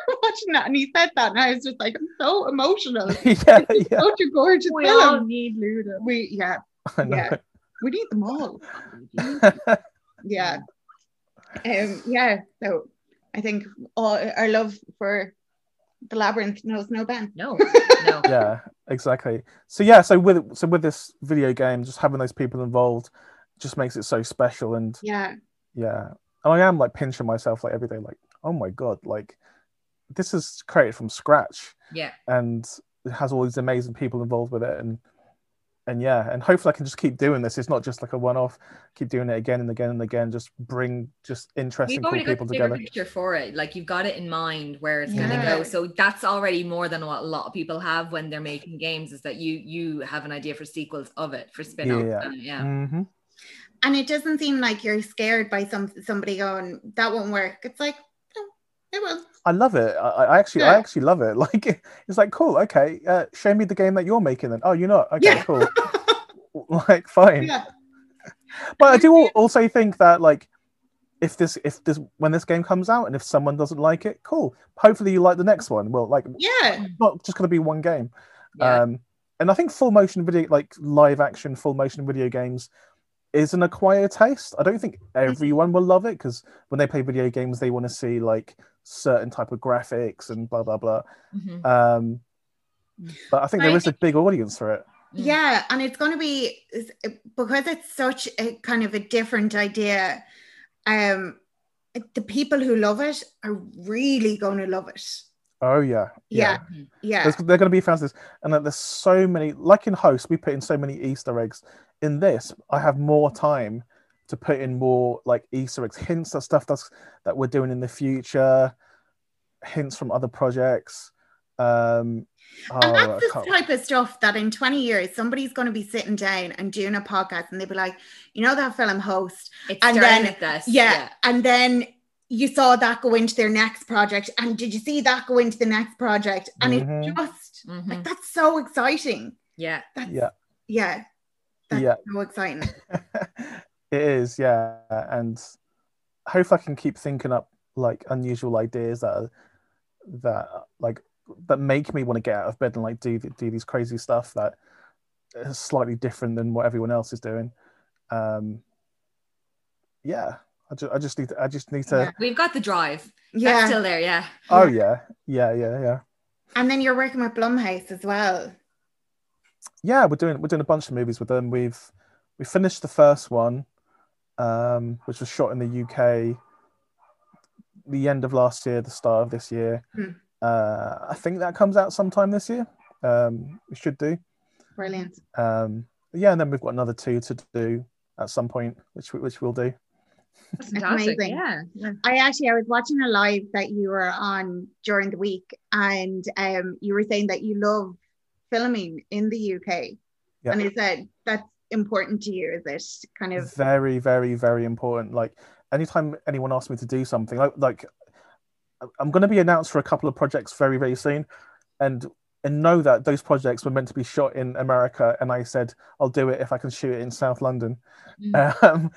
were watching that and he said that and I was just like, I'm so emotional. yeah yeah Such a gorgeous We all need Ludo. We yeah. Yeah. We need them all. Yeah. Um, yeah. So I think all our love for the labyrinth knows no ban. No, no. yeah, exactly. So yeah, so with so with this video game, just having those people involved just makes it so special. And Yeah. yeah, and I am like pinching myself like every day, like, oh my god, like this is created from scratch, Yeah. and it has all these amazing people involved with it, and and yeah, and hopefully I can just keep doing this. It's not just like a one-off. Keep doing it again and again and again. Just bring just interesting, cool already got the people together. picture for it. Like you've got it in mind where it's Yeah. gonna go. So that's already more than what a lot of people have when they're making games. Is that you you have an idea for sequels of it for spin-offs. Yeah. and yeah. hmm And it doesn't seem like you're scared by some somebody going, that won't work. It's like, no, it will. I love it. I, I actually, I actually love it. Like, it's like cool. Okay, uh, show me the game that you're making. Then, oh, you're not. Okay, Yeah. cool. Like, fine. Yeah. But I do also think that like, if this, if this, when this game comes out, and if someone doesn't like it, cool. Hopefully, you like the next one. Well, like, Yeah. it's not just going to be one game. Yeah. Um, and I think full motion video, like live action full motion video games, is an acquired taste. I don't think everyone will love it because when they play video games, they want to see like certain type of graphics and blah blah blah. Mhm. Um, but I think there Right. is a big audience for it. Yeah, and it's going to be because it's such a kind of a different idea. Um, the people who love it are really going to love it. Oh yeah, Yeah, yeah, There's, they're going to be fans of this, and like, there's so many. Like in Host, we put in so many Easter eggs. In this, I have more time to put in more like Easter eggs, hints of stuff that's that we're doing in the future, hints from other projects. Um, oh, and I that's the type of stuff that in 20 years somebody's going to be sitting down and doing a podcast and they'll be like, you know that film host, It's And then- at this. yeah, and then you saw that go into their next project, and did you see that go into the next project? And Mhm. it just Mhm. like that's so exciting. Yeah. That's, Yeah. yeah, that's Yeah. so exciting. it is, yeah, and hopefully I can keep thinking up like unusual ideas that are, that like that make me want to get out of bed and like do do these crazy stuff that is slightly different than what everyone else is doing. Um, yeah, I just I just need to I just need to. Yeah. We've got the drive. That's Yeah, still there. Yeah. Oh yeah, yeah, yeah, yeah. and then you're working with Blumhouse as well. Yeah, we're doing we're doing a bunch of movies with them. We've we finished the first one, um, which was shot in the UK, the end of last year, the start of this year. Hmm. Uh, I think that comes out sometime this year. Um, we should do. Brilliant. Um, yeah, and then we've got another two to do at some point, which we, which we'll do. That's That's fantastic. amazing. Yeah. yeah. I actually I was watching a live that you were on during the week, and um, you were saying that you love filming in the UK, Yeah. and is that that's important to you? Is it kind of very very very important like anytime anyone asks me to do something like like i'm going to be announced for a couple of projects very very soon and and know that those projects were meant to be shot in america and i said i'll do it if i can shoot it in south london Mm. um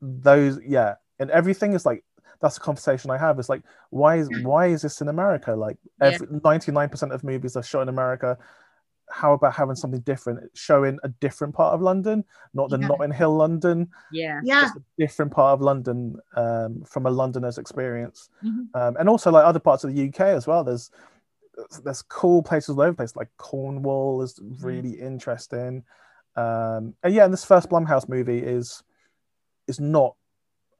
those yeah and everything is like that's a conversation i have is like why is why is this in america like 99% of movies are shot in america how about having something different showing a different part of london not the Yeah. notting hill london Yeah. yeah, just a different part of London um, from a Londoner's experience, Mhm. um, and also like other parts of the UK as well. There's there's cool places all over the place, like Cornwall is really interesting, um, and yeah, and this first Blumhouse movie is is not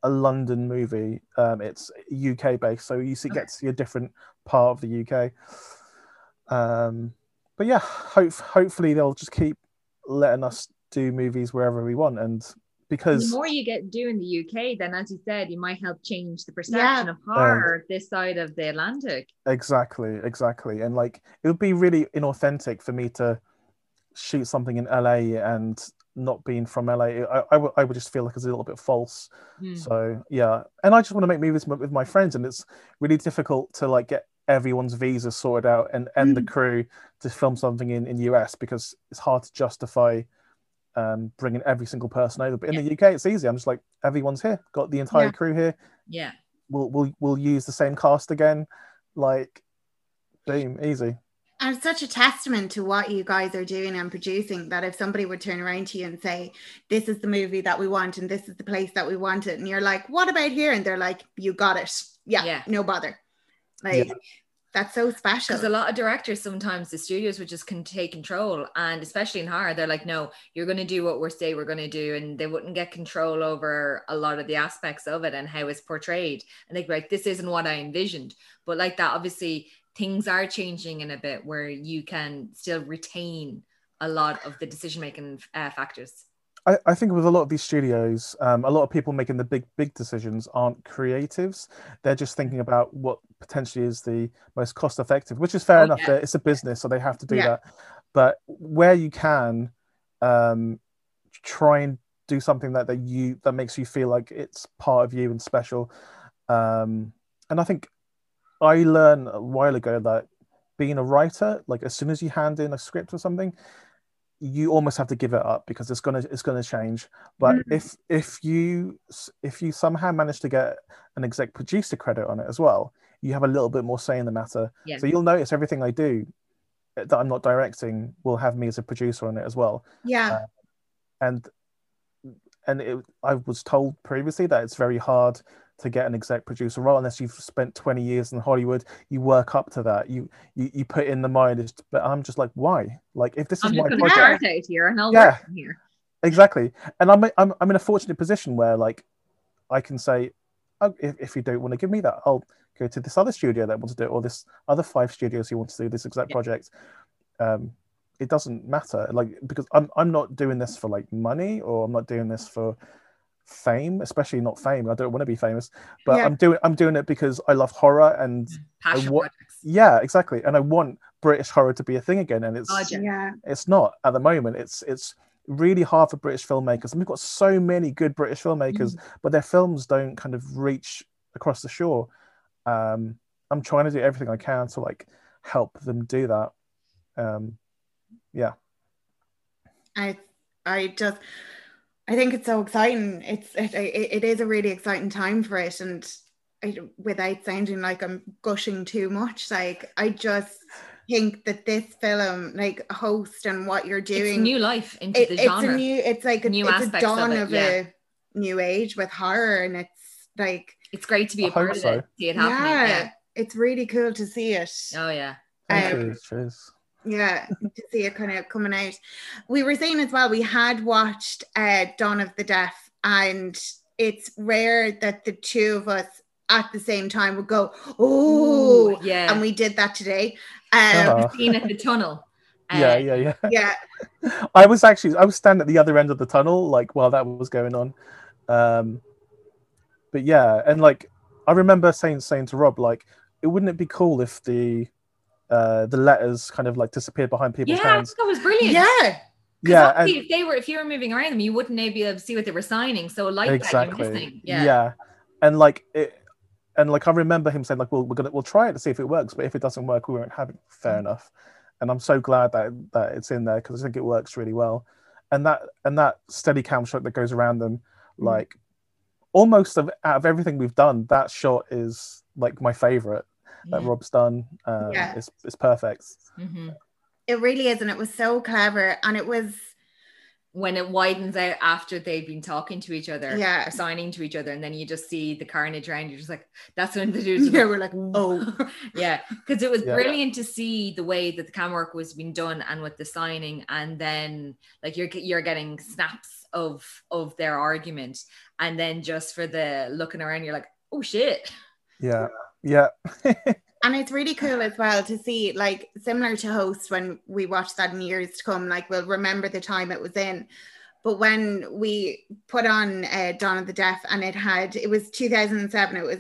a London movie. Um, it's UK based, so you see Okay. get to see a different part of the UK. Um, but yeah, hope hopefully they'll just keep letting us do movies wherever we want, and because the more you get do in the UK, then as you said, you might help change the perception of Um, horror this side of the Atlantic. Exactly, exactly. And like it would be really inauthentic for me to shoot something in LA and not being from LA. I, I, would, just feel like it's a little bit false. Mm. So yeah, and I just want to make movies with my friends, and it's really difficult to like get everyone's visas sorted out and and the crew to film something in in US because it's hard to justify um bringing every single person over. But in the UK, it's easy. I'm just like everyone's here, got the entire Yeah. crew here. Yeah. We'll we'll we'll use the same cast again, like boom, easy. And it's such a testament to what you guys are doing and producing that if somebody would turn around to you and say, This is the movie that we want and this is the place that we want it, and you're like, What about here? And they're like, You got it. Yeah, Yeah. no bother. Like Yeah. that's so special. Because a lot of directors sometimes the studios would just can take control, and especially in horror, they're like, "No, you're going to do what we're say we're going to do," and they wouldn't get control over a lot of the aspects of it and how it's portrayed. And they'd be like, "This isn't what I envisioned." But like that, obviously, things are changing in a bit where you can still retain a lot of the decision making uh, factors. I, I think with a lot of these studios, um, a lot of people making the big, big decisions aren't creatives. They're just thinking about what potentially is the most cost effective, which is fair Oh, enough. yeah. It's a business, so they have to do Yeah. that. But where you can, um, try and do something that, that you that makes you feel like it's part of you and special. Um, and I think I learned a while ago that being a writer, like as soon as you hand in a script or something, you almost have to give it up because it's gonna it's gonna change. But Mm. if if you if you somehow manage to get an exec producer credit on it as well, you have a little bit more say in the matter. Yeah. So you'll notice everything I do that I'm not directing will have me as a producer on it as well. yeah. And and it, I was told previously that it's very hard to get an exec producer role unless you've spent 20 years in Hollywood. You work up to that. You you, you put in the mind. But I'm just like, why? Like if this I'm is my project, out here, and I'll Yeah. here. exactly and I'm, I'm i'm in a fortunate position where like i can say oh, if, if you don't want to give me that i'll go to this other studio that wants to do it or this other five studios who want to do this exact Yeah. project um it doesn't matter like because i'm i'm not doing this for like money or i'm not doing this for fame especially not fame i don't want to be famous but Yeah. i'm doing i'm doing it because i love horror and Passion wa- projects. yeah exactly and i want british horror to be a thing again and it's God, yeah. Yeah. it's not at the moment. It's it's really hard for British filmmakers, and we've got so many good British filmmakers, but their films don't kind of reach across the shore. Um, I'm trying to do everything I can to like help them do that. Um, yeah, I I just I think it's so exciting. It's it, it, it is a really exciting time for it, and I, without sounding like I'm gushing too much, like I just think that this film, like host and what you're doing It's new life into it- the genre. it's a new, it's like a, New it's a aspects of dawn it, of, a new age with horror, and it's like it's great to be I a part hope of it, see it happening. yeah, Yeah. it's really cool to see it. Oh yeah. thank Um, you. Cheers. Yeah to see it kind of coming out we were saying as well we had watched uh dawn of the deaf and it's rare that the two of us at the same time would go oh yeah. and we did that today um Uh-huh. Scene at the tunnel. Uh, yeah, yeah, yeah. yeah I was actually I was standing at the other end of the tunnel, like while that was going on. Um, but yeah, and like I remember saying saying to Rob, like, it wouldn't it be cool if the uh, the letters kind of like disappeared behind Yeah, people's I hands? think that was brilliant. yeah 'Cause Yeah, and if they were if you were moving around them, you wouldn't be able to see what they were signing. So like that, exactly. you're missing. Yeah. yeah, and like it. And like I remember him saying, like, "Well, we're gonna we'll try it to see if it works, but if it doesn't work, we won't have it." Fair Mm. enough. And I'm so glad that that it's in there because I think it works really well. And that and that steady cam shot that goes around them, Mm. like almost of out of everything we've done, that shot is like my favorite that Rob's done. Um, Yeah. it's it's perfect. Mhm. it really is and it was so clever and it was When it widens out after they've been talking to each other, Yeah. or signing to each other, and then you just see the carnage around. You're just like, that's when the dudes. yeah we're like oh yeah, because it was Yeah. brilliant to see the way that the camera work was being done and with the signing, and then like you're you're getting snaps of of their argument, and then just for the looking around, you're like, oh shit. Yeah, yeah, And it's really cool as well to see, like, similar to Host when we watch that in years to come, like, we'll remember the time it was in. But when we put on uh, Dawn of the Deaf and it had, it was 2007, it was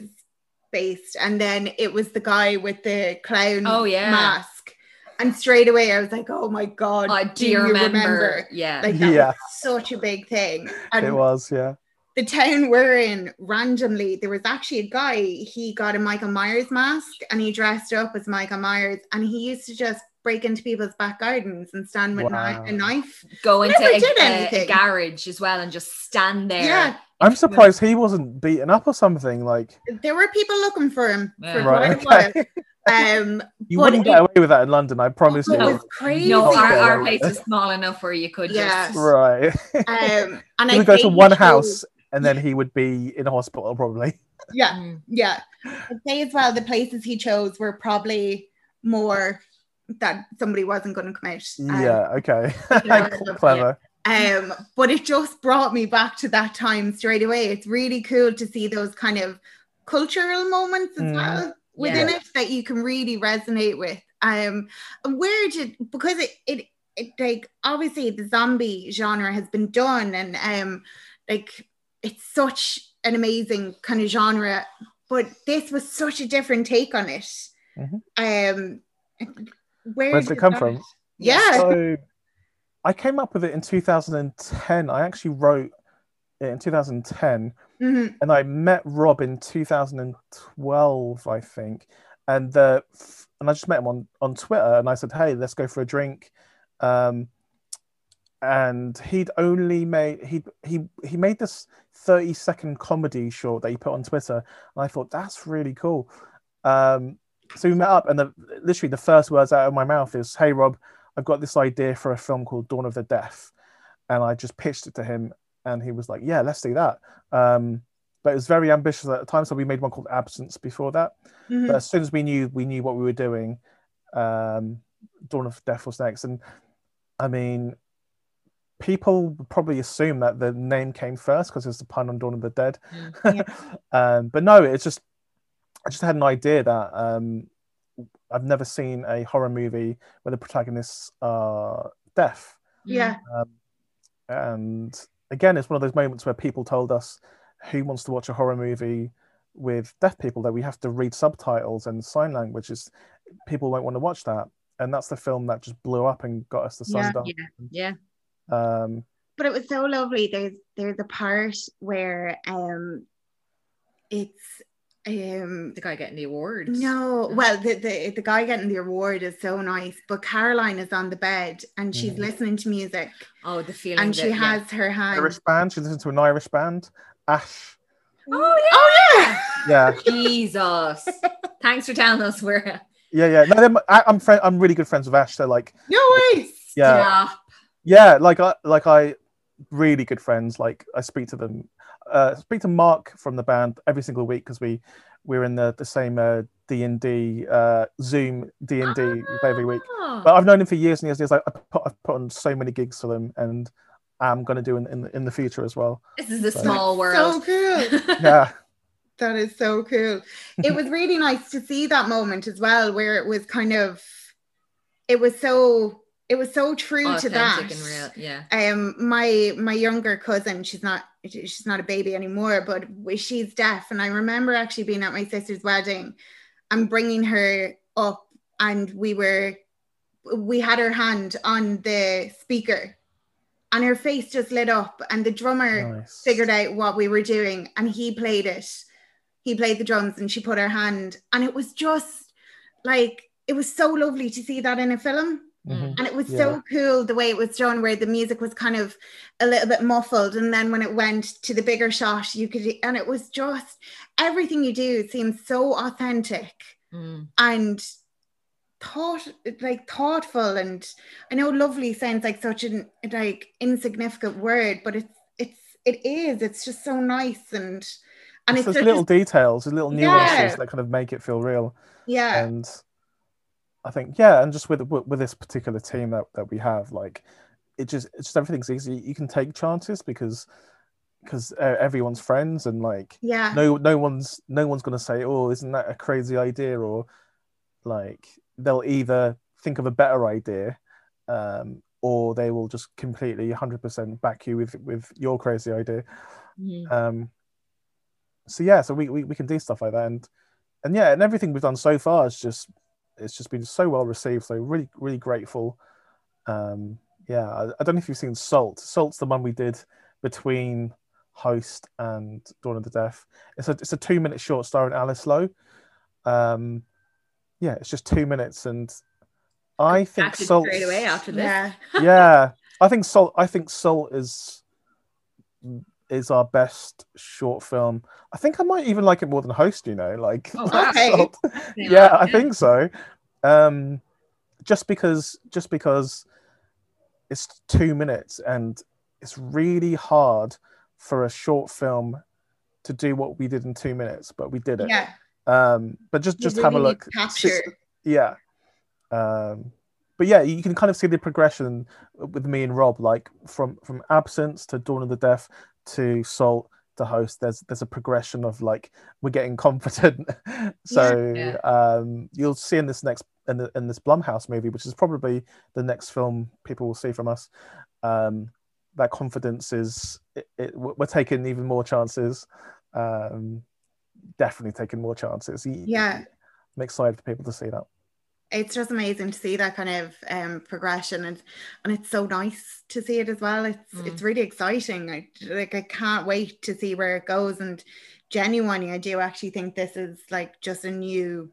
based, and then it was the guy with the clown Oh, yeah. mask. And straight away, I was like, oh my God, Oh, do, you remember? Yeah. Like, that Yeah. was such a big thing. And it was. Yeah, the town we're in randomly there was actually a guy he got a michael myers mask and he dressed up as michael myers and he used to just break into people's back gardens and stand with Wow. a knife Go into Never a, a- a garage as well and just stand there. yeah I'm surprised he wasn't beaten up or something. Like, there were people looking for him for Yeah. quite right? a while Okay. Um, You but wouldn't it- get away with that in London, I promise it you. was crazy. No, our, our place is small enough where you could Yeah. just Right. um, and he I go to one house chose- and then he would be in a hospital probably. Yeah, Mm. yeah. I'd say as well the places he chose were probably more that somebody wasn't going to come out. Um, Yeah, okay. Yeah. Clever. Um, but it just brought me back to that time straight away. It's really cool to see those kind of cultural moments as Mhm. well within Yeah. it that you can really resonate with. Um, and where did because it it it like obviously the zombie genre has been done and um like it's such an amazing kind of genre, but this was such a different take on it. Mhm. Um, where Where's it did come that- from? Yeah. So I came up with it in 2010. I actually wrote it in 2010 Mhm. and I met Rob in 2012, I think. And the and I just met him on on Twitter and I said, "Hey, let's go for a drink." Um and he'd only made he he he made this 30 second comedy short that he put on Twitter and I thought that's really cool. Um so we met up and the literally the first words out of my mouth is, "Hey Rob, I've got this idea for a film called Dawn of the Deaf." And I just pitched it to him and he was like, "Yeah, let's do that." Um but it was very ambitious at the time. So we made one called Absence before that. Mhm. But as soon as we knew we knew what we were doing, um, Dawn of the Deaf was next. And I mean, people probably assume that the name came first because it's a pun on Dawn of the Dead. um, but no, it's just I just had an idea that um, I've never seen a horror movie where the protagonists are deaf. Yeah. Um, and again, it's one of those moments where people told us who wants to watch a horror movie with deaf people that we have to read subtitles and sign language is people won't want to watch that and that's the film that just blew up and got us the Yeah. Sundance. Yeah. Um, but it was so lovely. There's there's a part where um it's um The guy getting the award. no well the, the the guy getting the award is so nice, but Caroline is on the bed and she's Mhm. listening to music Oh, the feeling. and she that- yeah. has her hand. Irish band. She listened to an Irish band. Ash. Oh yeah Oh yeah. Yeah, yeah. Jesus. Thanks for telling us where. yeah, yeah. No, I, I'm friend. I'm really good friends with Ash. So like, No worries. yeah, yeah. Yeah, like I, like I, really good friends. Like I speak to them. Uh, speak to Mark from the band every single week because we we're in the the same uh, D and D uh, Zoom D and D we every week. Oh. But I've known him for years and years and years. Like I put, I've put on so many gigs for them, and I'm going to do in, in in the future as well. This is a So- small world. So world. cool. Yeah, That is so cool. It was really nice to see that moment as well, where it was kind of, it was so, it was so true to that. Authentic and real. Yeah. Um, my my younger cousin, she's not she's not a baby anymore, but she's deaf, and I remember actually being at my sister's wedding, and bringing her up, and we were, we had her hand on the speaker, and her face just lit up, and the drummer nice. figured out what we were doing and he played it. He played the drums and she put her hand and it was just like it was so lovely to see that in a film Mhm. and it was Yeah. so cool the way it was done where the music was kind of a little bit muffled and then when it went to the bigger shot you could and it was just everything you do seems so authentic Mm. and thought like thoughtful and I know lovely sounds like such an like insignificant word, but it's it's it is. It's just so nice and and It's it's, those little a- details, little nuances Yeah. that kind of make it feel real. yeah And I think, yeah, and just with with, this particular team that, that we have, like it just it's just everything's easy. You can take chances because because uh, everyone's friends and like yeah no no one's no one's gonna say, oh, isn't that a crazy idea? Or like they'll either think of a better idea, um, or they will just completely 100% back you with with your crazy idea. Mm. Um, so yeah, so we, we we can do stuff like that, and and yeah, and everything we've done so far is just it's just been so well received. So really really grateful. Um, yeah, I, I don't know if you've seen Salt. Salt's the one we did between Host and Dawn of the Deaf. It's a it's a two minute short starring Alice Lowe. Um, yeah, it's just two minutes, and I think Acted Salt straight away after this. yeah yeah i think salt i think salt is is our best short film. I think I might even like it more than Host. You know, like Oh, wow. Okay. Salt. yeah, I think so. Um, just because, just because it's two minutes, and it's really hard for a short film to do what we did in two minutes, but we did it. Yeah. Um, but just You just have a look. Capture. Yeah. Um, but yeah, you can kind of see the progression with me and Rob, like from from absence to Dawn of the Deaf to Salt to Host. There's there's a progression of like we're getting confident. so Yeah. um, you'll see in this next in, the, in this Blumhouse movie, which is probably the next film people will see from us. Um, that confidence is it, it, we're taking even more chances. Um, definitely taking more chances. Yeah. I'm excited for people to see that. It's just amazing to see that kind of um, progression, and and it's so nice to see it as well. It's Mm. it's really exciting. I like I can't wait to see where it goes. And genuinely, I do actually think this is like just a new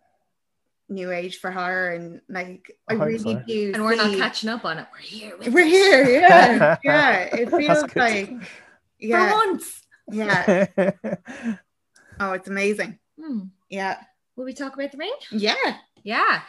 new age for horror, and like I, I really so. do. And we're not catching up on it. We're here. We're it. here, yeah, yeah. It feels good. like, For yeah, once. yeah. Oh, it's amazing. Hmm. Yeah, Will we talk about the ring? yeah, Yeah.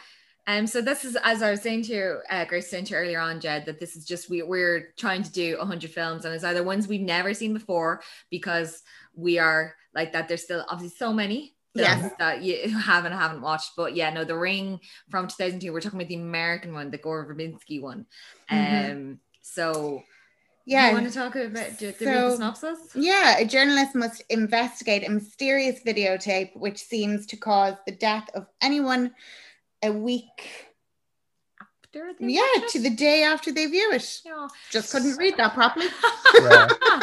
Um, so this is as I was saying to you, uh, Grace saying to you earlier on, Jed, that this is just we we're trying to do hundred films, and it's either ones we've never seen before because we are like that. There's still obviously so many Yes. that you haven't haven't watched, but yeah, no, The Ring from 2002. We're talking about the American one, the Gore Verbinski one. Um, Mhm. so yeah. you want to talk about the, So- synopsis? Yeah, a journalist must investigate a mysterious videotape which seems to cause the death of anyone a week. After they Yeah, to the day after they view it. Yeah. Just couldn't read that properly. Yeah.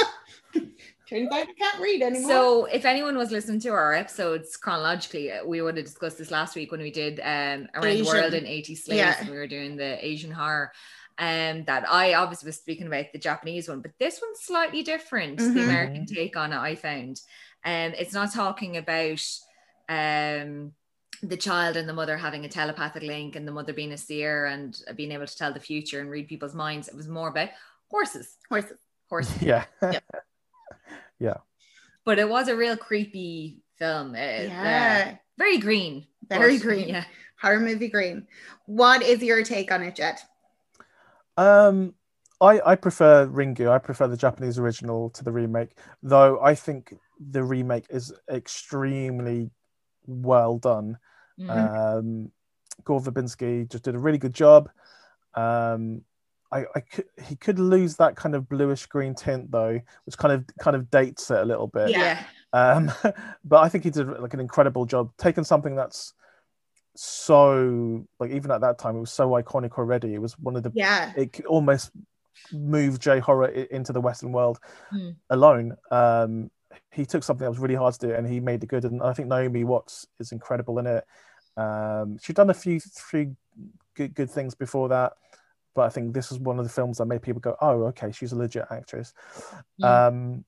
Turns out I can't read anymore. So, if anyone was listening to our episodes chronologically, uh, we would have discussed this last week when we did um, Around Asian. the World in 80 Slaves Yeah. and we were doing the Asian horror. Um, that I obviously was speaking about the Japanese one, but this one's slightly different. Mhm. The American take on it, I found. Um, it's not talking about um the child and the mother having a telepathic link and the mother being a seer and being able to tell the future and read people's minds. It was more about horses, horses. horses. yeah. Yeah. yeah. But it was a real creepy film. Uh, Yeah. uh, very green. Very but, green. Yeah. Horror movie green. What is your take on it, Jed? Um, I I prefer Ringu. I prefer the Japanese original to the remake, though I think the remake is extremely well done. Mm. Um, Gore Verbinski just did a really good job. Um, I, I could, he could lose that kind of bluish green tint though, which kind of kind of dates it a little bit. Yeah. Um, but I think he did like an incredible job taking something that's so like even at that time it was so iconic already. It was one of the Yeah. it almost moved J horror into the Western world Hmm. alone. Um, he took something that was really hard to do and he made it good. And I think Naomi Watts is incredible in it. Um, she'd done a few few good good things before that, but I think this is one of the films that made people go, "Oh, okay, she's a legit actress." Mm. Um,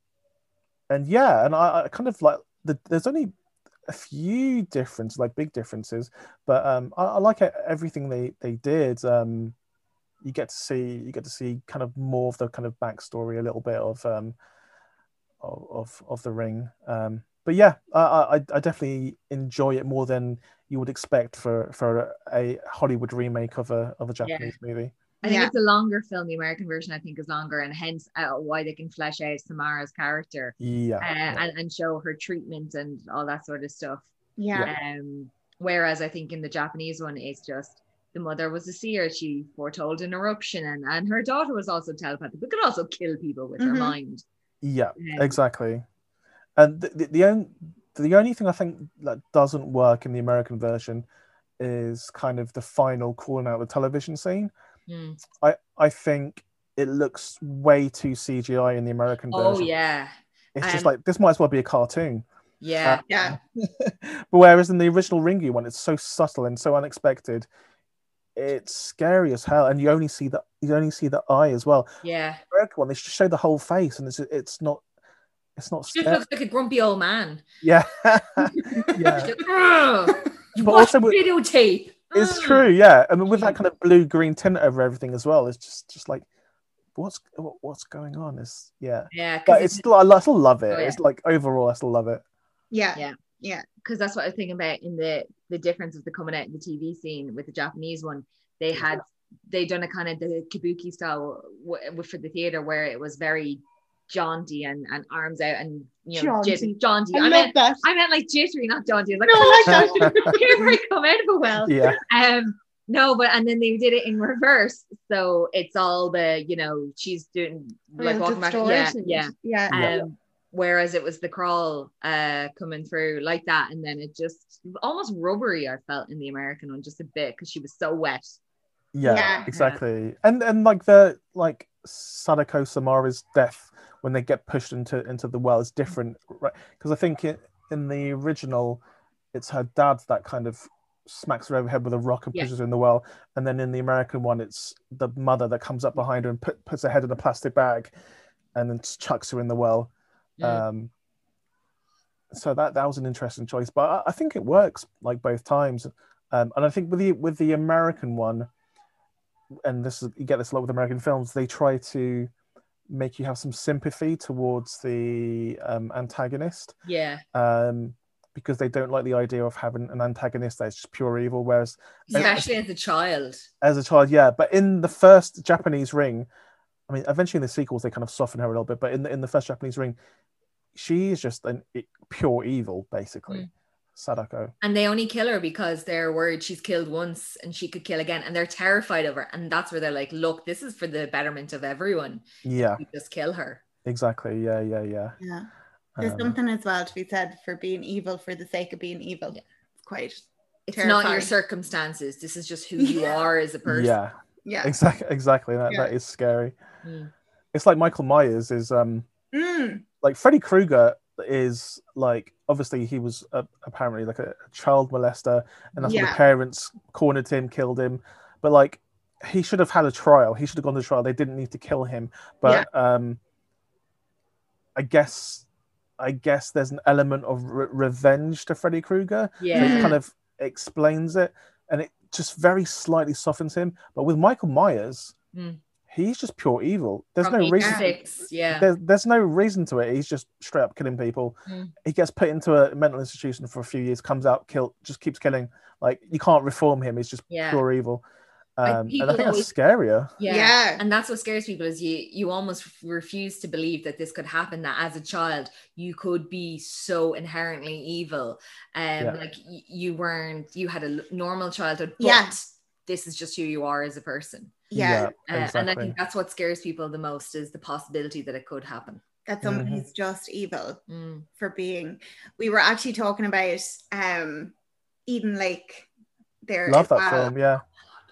and yeah, and I, I kind of like the, there's only a few differences, like big differences, but um, I, I like it, everything they they did. Um, you get to see you get to see kind of more of the kind of backstory, a little bit of um, of of, of the ring. Um, but yeah, I, I I definitely enjoy it more than you would expect for for a Hollywood remake of a of a Japanese movie. I think Yeah. it's a longer film. The American version, I think, is longer, and hence uh, why they can flesh out Samara's character Yeah, uh, and, and show her treatment and all that sort of stuff. Yeah. Um, whereas I think in the Japanese one, it's just the mother was a seer. She foretold an eruption, and, and her daughter was also telepathic, but could also kill people with her Mhm. mind. Yeah. Exactly. And the, the, the only the only thing I think that doesn't work in the American version is kind of the final calling out the television scene. mm. I I think it looks way too CGI in the American version. Oh yeah, It's just Um, like this might as well be a cartoon. yeah. Yeah. but whereas in the original Ringu one, it's so subtle and so unexpected. It's scary as hell, and you only see the you only see the eye as well. yeah. The American one, they just show the whole face, and it's it's not it's not She just scary. looks like a grumpy old man. Yeah, yeah. Like, you But watched also the with- videotape. It's Ugh." true, yeah. I mean, with that kind of blue green tint over everything as well, it's just just like, what's what- what's going on? Is yeah, Yeah, but because it's still I still love it. Oh, yeah. It's like overall, I still love it. Yeah. Yeah. Yeah. because that's what I was thinking about in the the difference of the coming out in the TV scene with the Japanese one. They had they done a kind of the kabuki style w- w- for the theater where it was very jaunty and, and arms out and you know Jaunty. jit- jaunty. I, I, love meant that. I meant like jittery, not jaunty. I was like, No, I oh, like that. here I come out of a well. Yeah, Um, no, but and then they did it in reverse, so it's all the you know she's doing like Real walking back, yeah, distorted. yeah. Yeah. Yeah. Whereas it was the crawl uh coming through like that, and then it just almost rubbery. I felt in the American one just a bit because she was so wet. yeah, Yeah. exactly. And and like the like Sadako Samara's death when they get pushed into into the well is different, right? Because I think it, in the original, it's her dad that kind of smacks her over the head with a rock and Yeah. pushes her in the well, and then in the American one, it's the mother that comes up behind her and put, puts her head in a plastic bag, and then chucks her in the well. Mm. Um, so that that was an interesting choice, but I, I think it works like both times. Um, and I think with the with the American one, and this is you get this a lot with American films, they try to make you have some sympathy towards the um, antagonist Yeah, um, because they don't like the idea of having an antagonist that's just pure evil. Whereas especially as a child. as a child, yeah. But in the first Japanese ring, I mean, eventually in the sequels they kind of soften her a little bit. But in the in the first Japanese ring, she is just an i- pure evil, basically. Mm. Sadako. And they only kill her because they're worried she's killed once and she could kill again, and they're terrified of her. And that's where they're like, "Look, this is for the betterment of everyone. Yeah, We just kill her." exactly. Yeah, yeah, yeah. Yeah. There's Um, something as well to be said for being evil for the sake of being evil. Yeah. It's quite It's not your circumstances. This is just who you Yeah. are as a person. yeah, yeah. exactly. Exactly. That Yeah. that is scary. Mm. It's like Michael Myers is um Mm. like Freddy Krueger is like obviously he was uh, apparently like a, a child molester and that's Yeah. the parents cornered him killed him but like he should have had a trial he should have gone to trial they didn't need to kill him but um i guess i guess there's an element of re- revenge to Freddy Krueger so Yeah. it kind of explains it and it just very slightly softens him but with Michael Myers Mm. He's just pure evil there's From no reason six, yeah. there's, there's no reason to it. He's just straight up killing people. Mm. He gets put into a mental institution for a few years, comes out, kill, just keeps killing. Like you can't reform him. He's just Yeah. pure evil. Like, Um, and I think always- that's scarier. yeah. Yeah. And that's what scares people is you you almost refuse to believe that this could happen, that as a child you could be so inherently evil. Um Yeah. like you weren't you had a normal childhood, but Yeah. this is just who you are as a person. Yeah. Uh, And I think that's what scares people the most is the possibility that it could happen. That someone Mhm. who's just evil Mm. for being. We were actually talking about um Eden Lake there. Love that well. film. Yeah,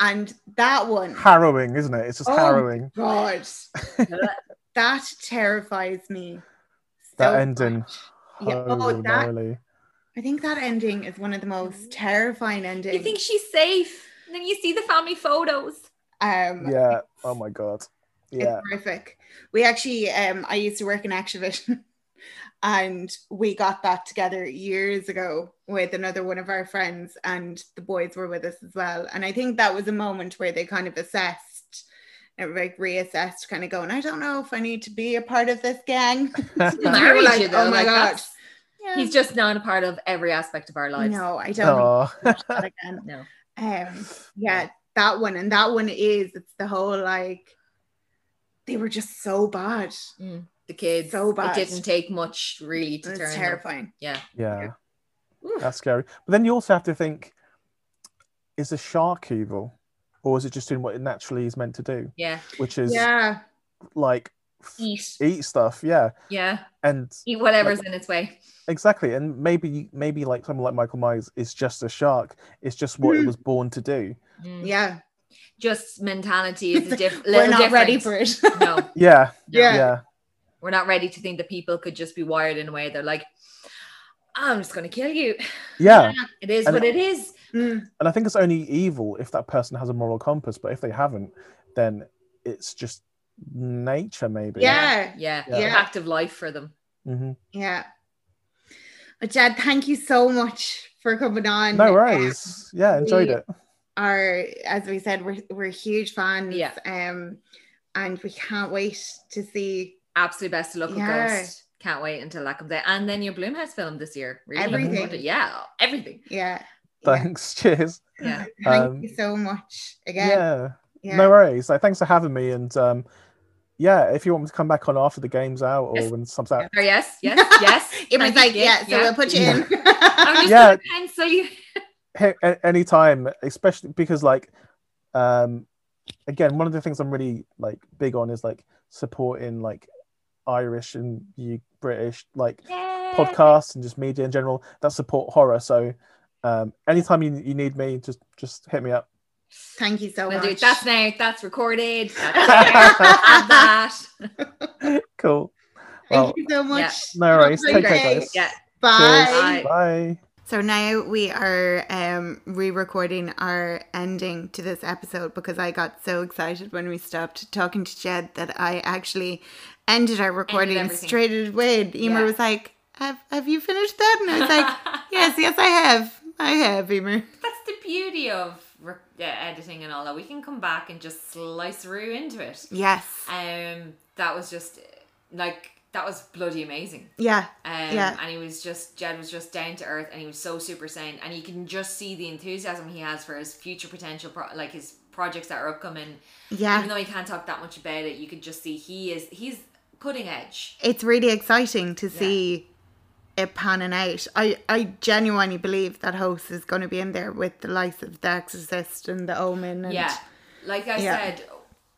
And that one, harrowing, isn't it? It's just Oh, harrowing. God, that terrifies me. That ending. Yeah, oh, Holy that- moly. I think that ending is one of the most terrifying endings. You think she's safe. And then you see the family photos. Um, Yeah. Oh my god. Yeah. It's horrific. We actually, um, I used to work in Xtra-vision, and we got that together years ago with another one of our friends, and the boys were with us as well. And I think that was a moment where they kind of assessed, uh, like reassessed, kind of going, I don't know if I need to be a part of this gang. And we were Married like, you, though, oh my like, god. Yeah. He's just not a part of every aspect of our lives. no, I don't know that again. No. Um, yeah, that one, and that one is it's the whole like they were just so bad. Mm. The kids. So bad. It didn't take much really to It's turn them. terrifying. Yeah. yeah. Oof. That's scary. But then you also have to think: Is a shark evil, or is it just doing what it naturally is meant to do, Yeah. which is Yeah. like Eat. eat stuff? Yeah. Yeah. And Eat whatever's in its way. Exactly, and maybe maybe like someone like Michael Myers is just a shark. It's just what it Mm. was born to do. Mm. Yeah. Just mentality is a diff- We're not different. ready for it. No. no. Yeah, Yeah. yeah, We're not ready to think that people could just be wired in a way they're like, I'm just going to kill you. yeah. It is And- what it is. Mm, And I think it's only evil if that person has a moral compass. But if they haven't, then it's just nature, maybe. Yeah. Yeah. Yeah. The fact of life for them. hmm Yeah. But Jed, thank you so much for coming on. No worries. Yeah, enjoyed we- it. Our, as we said, we're we're huge fans. Yeah. Um, and we can't wait to see Absolute best to look with Yeah. Ghost. Can't wait until that comes out. And then your Blumhouse film this year. Really Everything. forward to it. Yeah, everything. yeah. yeah. Thanks. Cheers. Yeah. Thank Um, you so much again. Yeah. Yeah. No worries. Like, thanks for having me. And um, yeah, if you want me to come back on after the game's out or Yes. when something's out, Or yes, yes, yes. It was like, you. yeah, so we'll put you in. I'm just Yeah. gonna pencil you. He- a- anytime, especially because like, um, again, one of the things I'm really like big on is like supporting like Irish and you British like podcasts and just media in general that support horror. So um, anytime you, you need me, just just hit me up. Thank you so We'll much. do. That's now. That's recorded. That's there. That. Cool. Thank Well, you so much. no worries. Take care, guys. Yeah. Bye. Bye. Bye. So now we are um, re-recording our ending to this episode because I got so excited when we stopped talking to Jed that I actually ended our recording everything. straight away. Emer Yeah. was like, have, have you finished that? And I was like, yes, yes, I have. I have, Emer. That's the beauty of re- uh, editing and all that. We can come back and just slice through into it. Yes. Um, that was just like that was bloody amazing. Yeah. Um, Yeah. and he was just Jed was just down to earth, and he was so super sane, and you can just see the enthusiasm he has for his future potential, pro- like his projects that are upcoming. Yeah. Even though he can't talk that much about it, you could just see he is he's cutting edge. it's really exciting to see it panning out. I, I genuinely believe that host is going to be in there with the likes of The Exorcist and The Omen. And Yeah. Like I Yeah. said,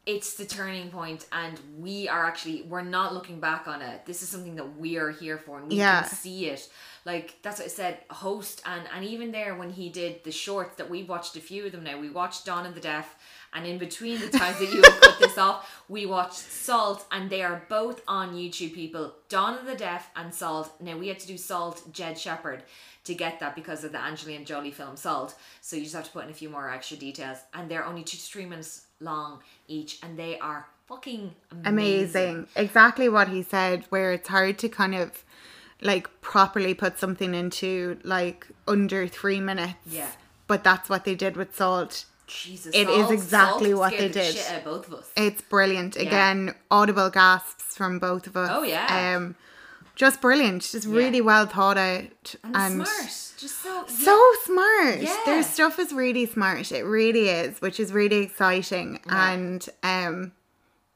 it's the turning point and we are actually we're not looking back on it. This is something that we are here for and we Yeah. can see it. Like that's what I said, host and and even there when he did the shorts that we watched a few of them now. We watched Dawn of the Deaf and in between the times that you have put this off, we watched Salt and they are both on YouTube people. Dawn of the Deaf and Salt. Now we had to do Salt Jed Shepherd to get that because of the Angelina Jolie film Salt. So you just have to put in a few more extra details. And they're only two to three minutes long each, and they are fucking amazing. amazing. Exactly what he said, where it's hard to kind of like properly put something into like under three minutes. Yeah. But that's what they did with Salt. Jesus, It is Salt- exactly Salt what they the did. Shit out both of us. It's brilliant. Again, audible gasps from both of us. Oh, yeah. Um, just brilliant. Just really well thought out. and, smart, just so so smart. Yeah. Their stuff is really smart. It really is, which is really exciting. Yeah. And um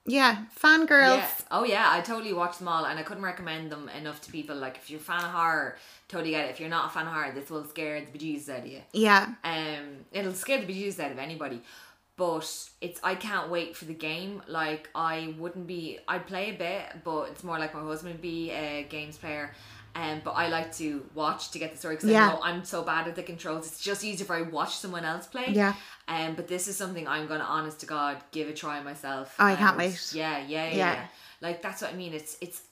yeah, fangirls. Yeah. Oh yeah, I totally watched them all, and I couldn't recommend them enough to people. Like if you're a fan of horror, totally get it. If you're not a fan of horror, this will scare the bejesus out of you. Yeah. Um, it'll scare the bejesus out of anybody. But it's I can't wait for the game. Like I wouldn't be. I'd play a bit, but it's more like my husband be a games player. Um, but I like to watch to get the story because Yeah. I know I'm so bad at the controls. It's just easier if I watch someone else play. Yeah. Um, but this is something I'm gonna, honest to God, give a try myself. Oh, I can't wait. Yeah, yeah, yeah, Yeah. yeah. Like that's what I mean. It's it's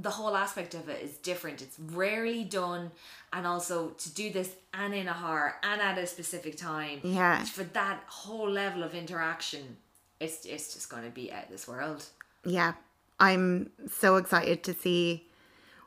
the whole aspect of it is different. It's rarely done, and also to do this and in a horror and at a specific time. Yeah. For that whole level of interaction, it's it's just gonna be out of this world. Yeah. I'm so excited to see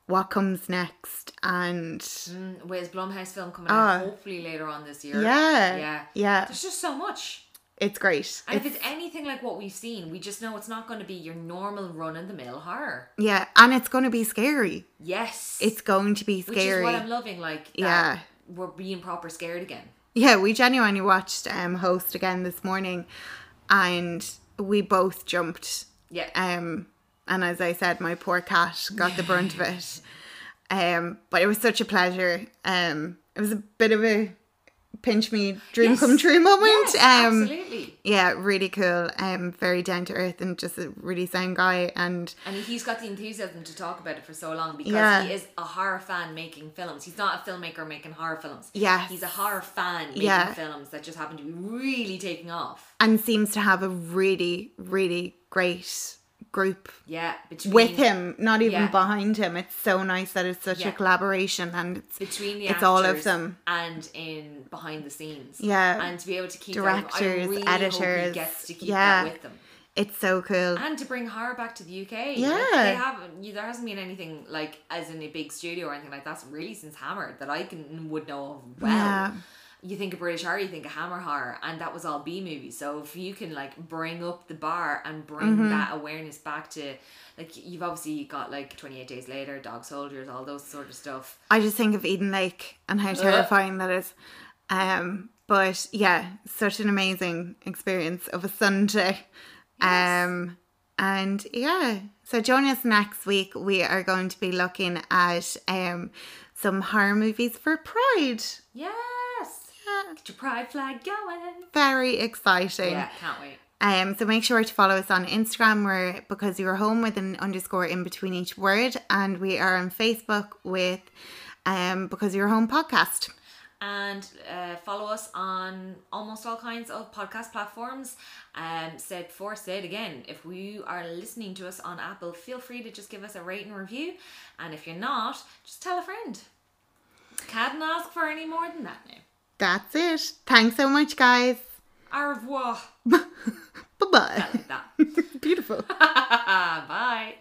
what comes next and Mm, with Blumhouse film coming Ah. out hopefully later on this year. yeah. yeah. Yeah. There's just so much. It's great. And It's- if it's anything like what we've seen, we just know it's not going to be your normal run of the mill horror. yeah, and it's going to be scary. Yes. It's going to be scary. which is what I'm loving. Like, that Yeah. we're being proper scared again. Yeah, we genuinely watched um Host again this morning and we both jumped. Yeah. Um and as I said, my poor cat got the brunt of it. Um but it was such a pleasure. Um it was a bit of a pinch me dream Yes. come true moment. Yes, um absolutely. yeah, really cool. Um very down to earth and just a really sound guy and And he's got the enthusiasm to talk about it for so long because Yeah. he is a horror fan making films. He's not a filmmaker making horror films. Yeah, He's a horror fan making Yeah. films that just happen to be really taking off. and seems to have a really, really great group Yeah. Between, with him, not even Yeah. behind him. It's so nice that it's such Yeah. a collaboration and it's Between the It's all of them. and in behind the scenes. Yeah. And to be able to keep Directors, them, I really editors, he gets to keep yeah. that with them. it's so cool. and to bring horror back to the UK. Yeah. like, they haven't. you- There hasn't been anything like as in a big studio or anything like that really since Hammer that I can would know of well. Yeah. You think of British horror, you think of Hammer horror, and that was all B movies. So if you can like bring up the bar and bring Mm-hmm. that awareness back to, like you've obviously got like Twenty Eight Days Later, Dog Soldiers, all those sort of stuff. I just think of Eden Lake and how terrifying that is. Um, but yeah, such an amazing experience of a Sunday. Um, and yeah, so join us next week. We are going to be looking at um some horror movies for Pride. Yeah, get your pride flag going. very exciting. Yeah, can't wait. Um, so make sure to follow us on Instagram. We're because you're home with an underscore in between each word, and we are on Facebook with um because you're home podcast. and uh, follow us on almost all kinds of podcast platforms. Um, said before, say it again. If you are listening to us on Apple, feel free to just give us a rate and review. And if you're not, just tell a friend. Can't ask for any more than that now. That's it. Thanks so much, guys. Au revoir. bye bye. Beautiful. bye.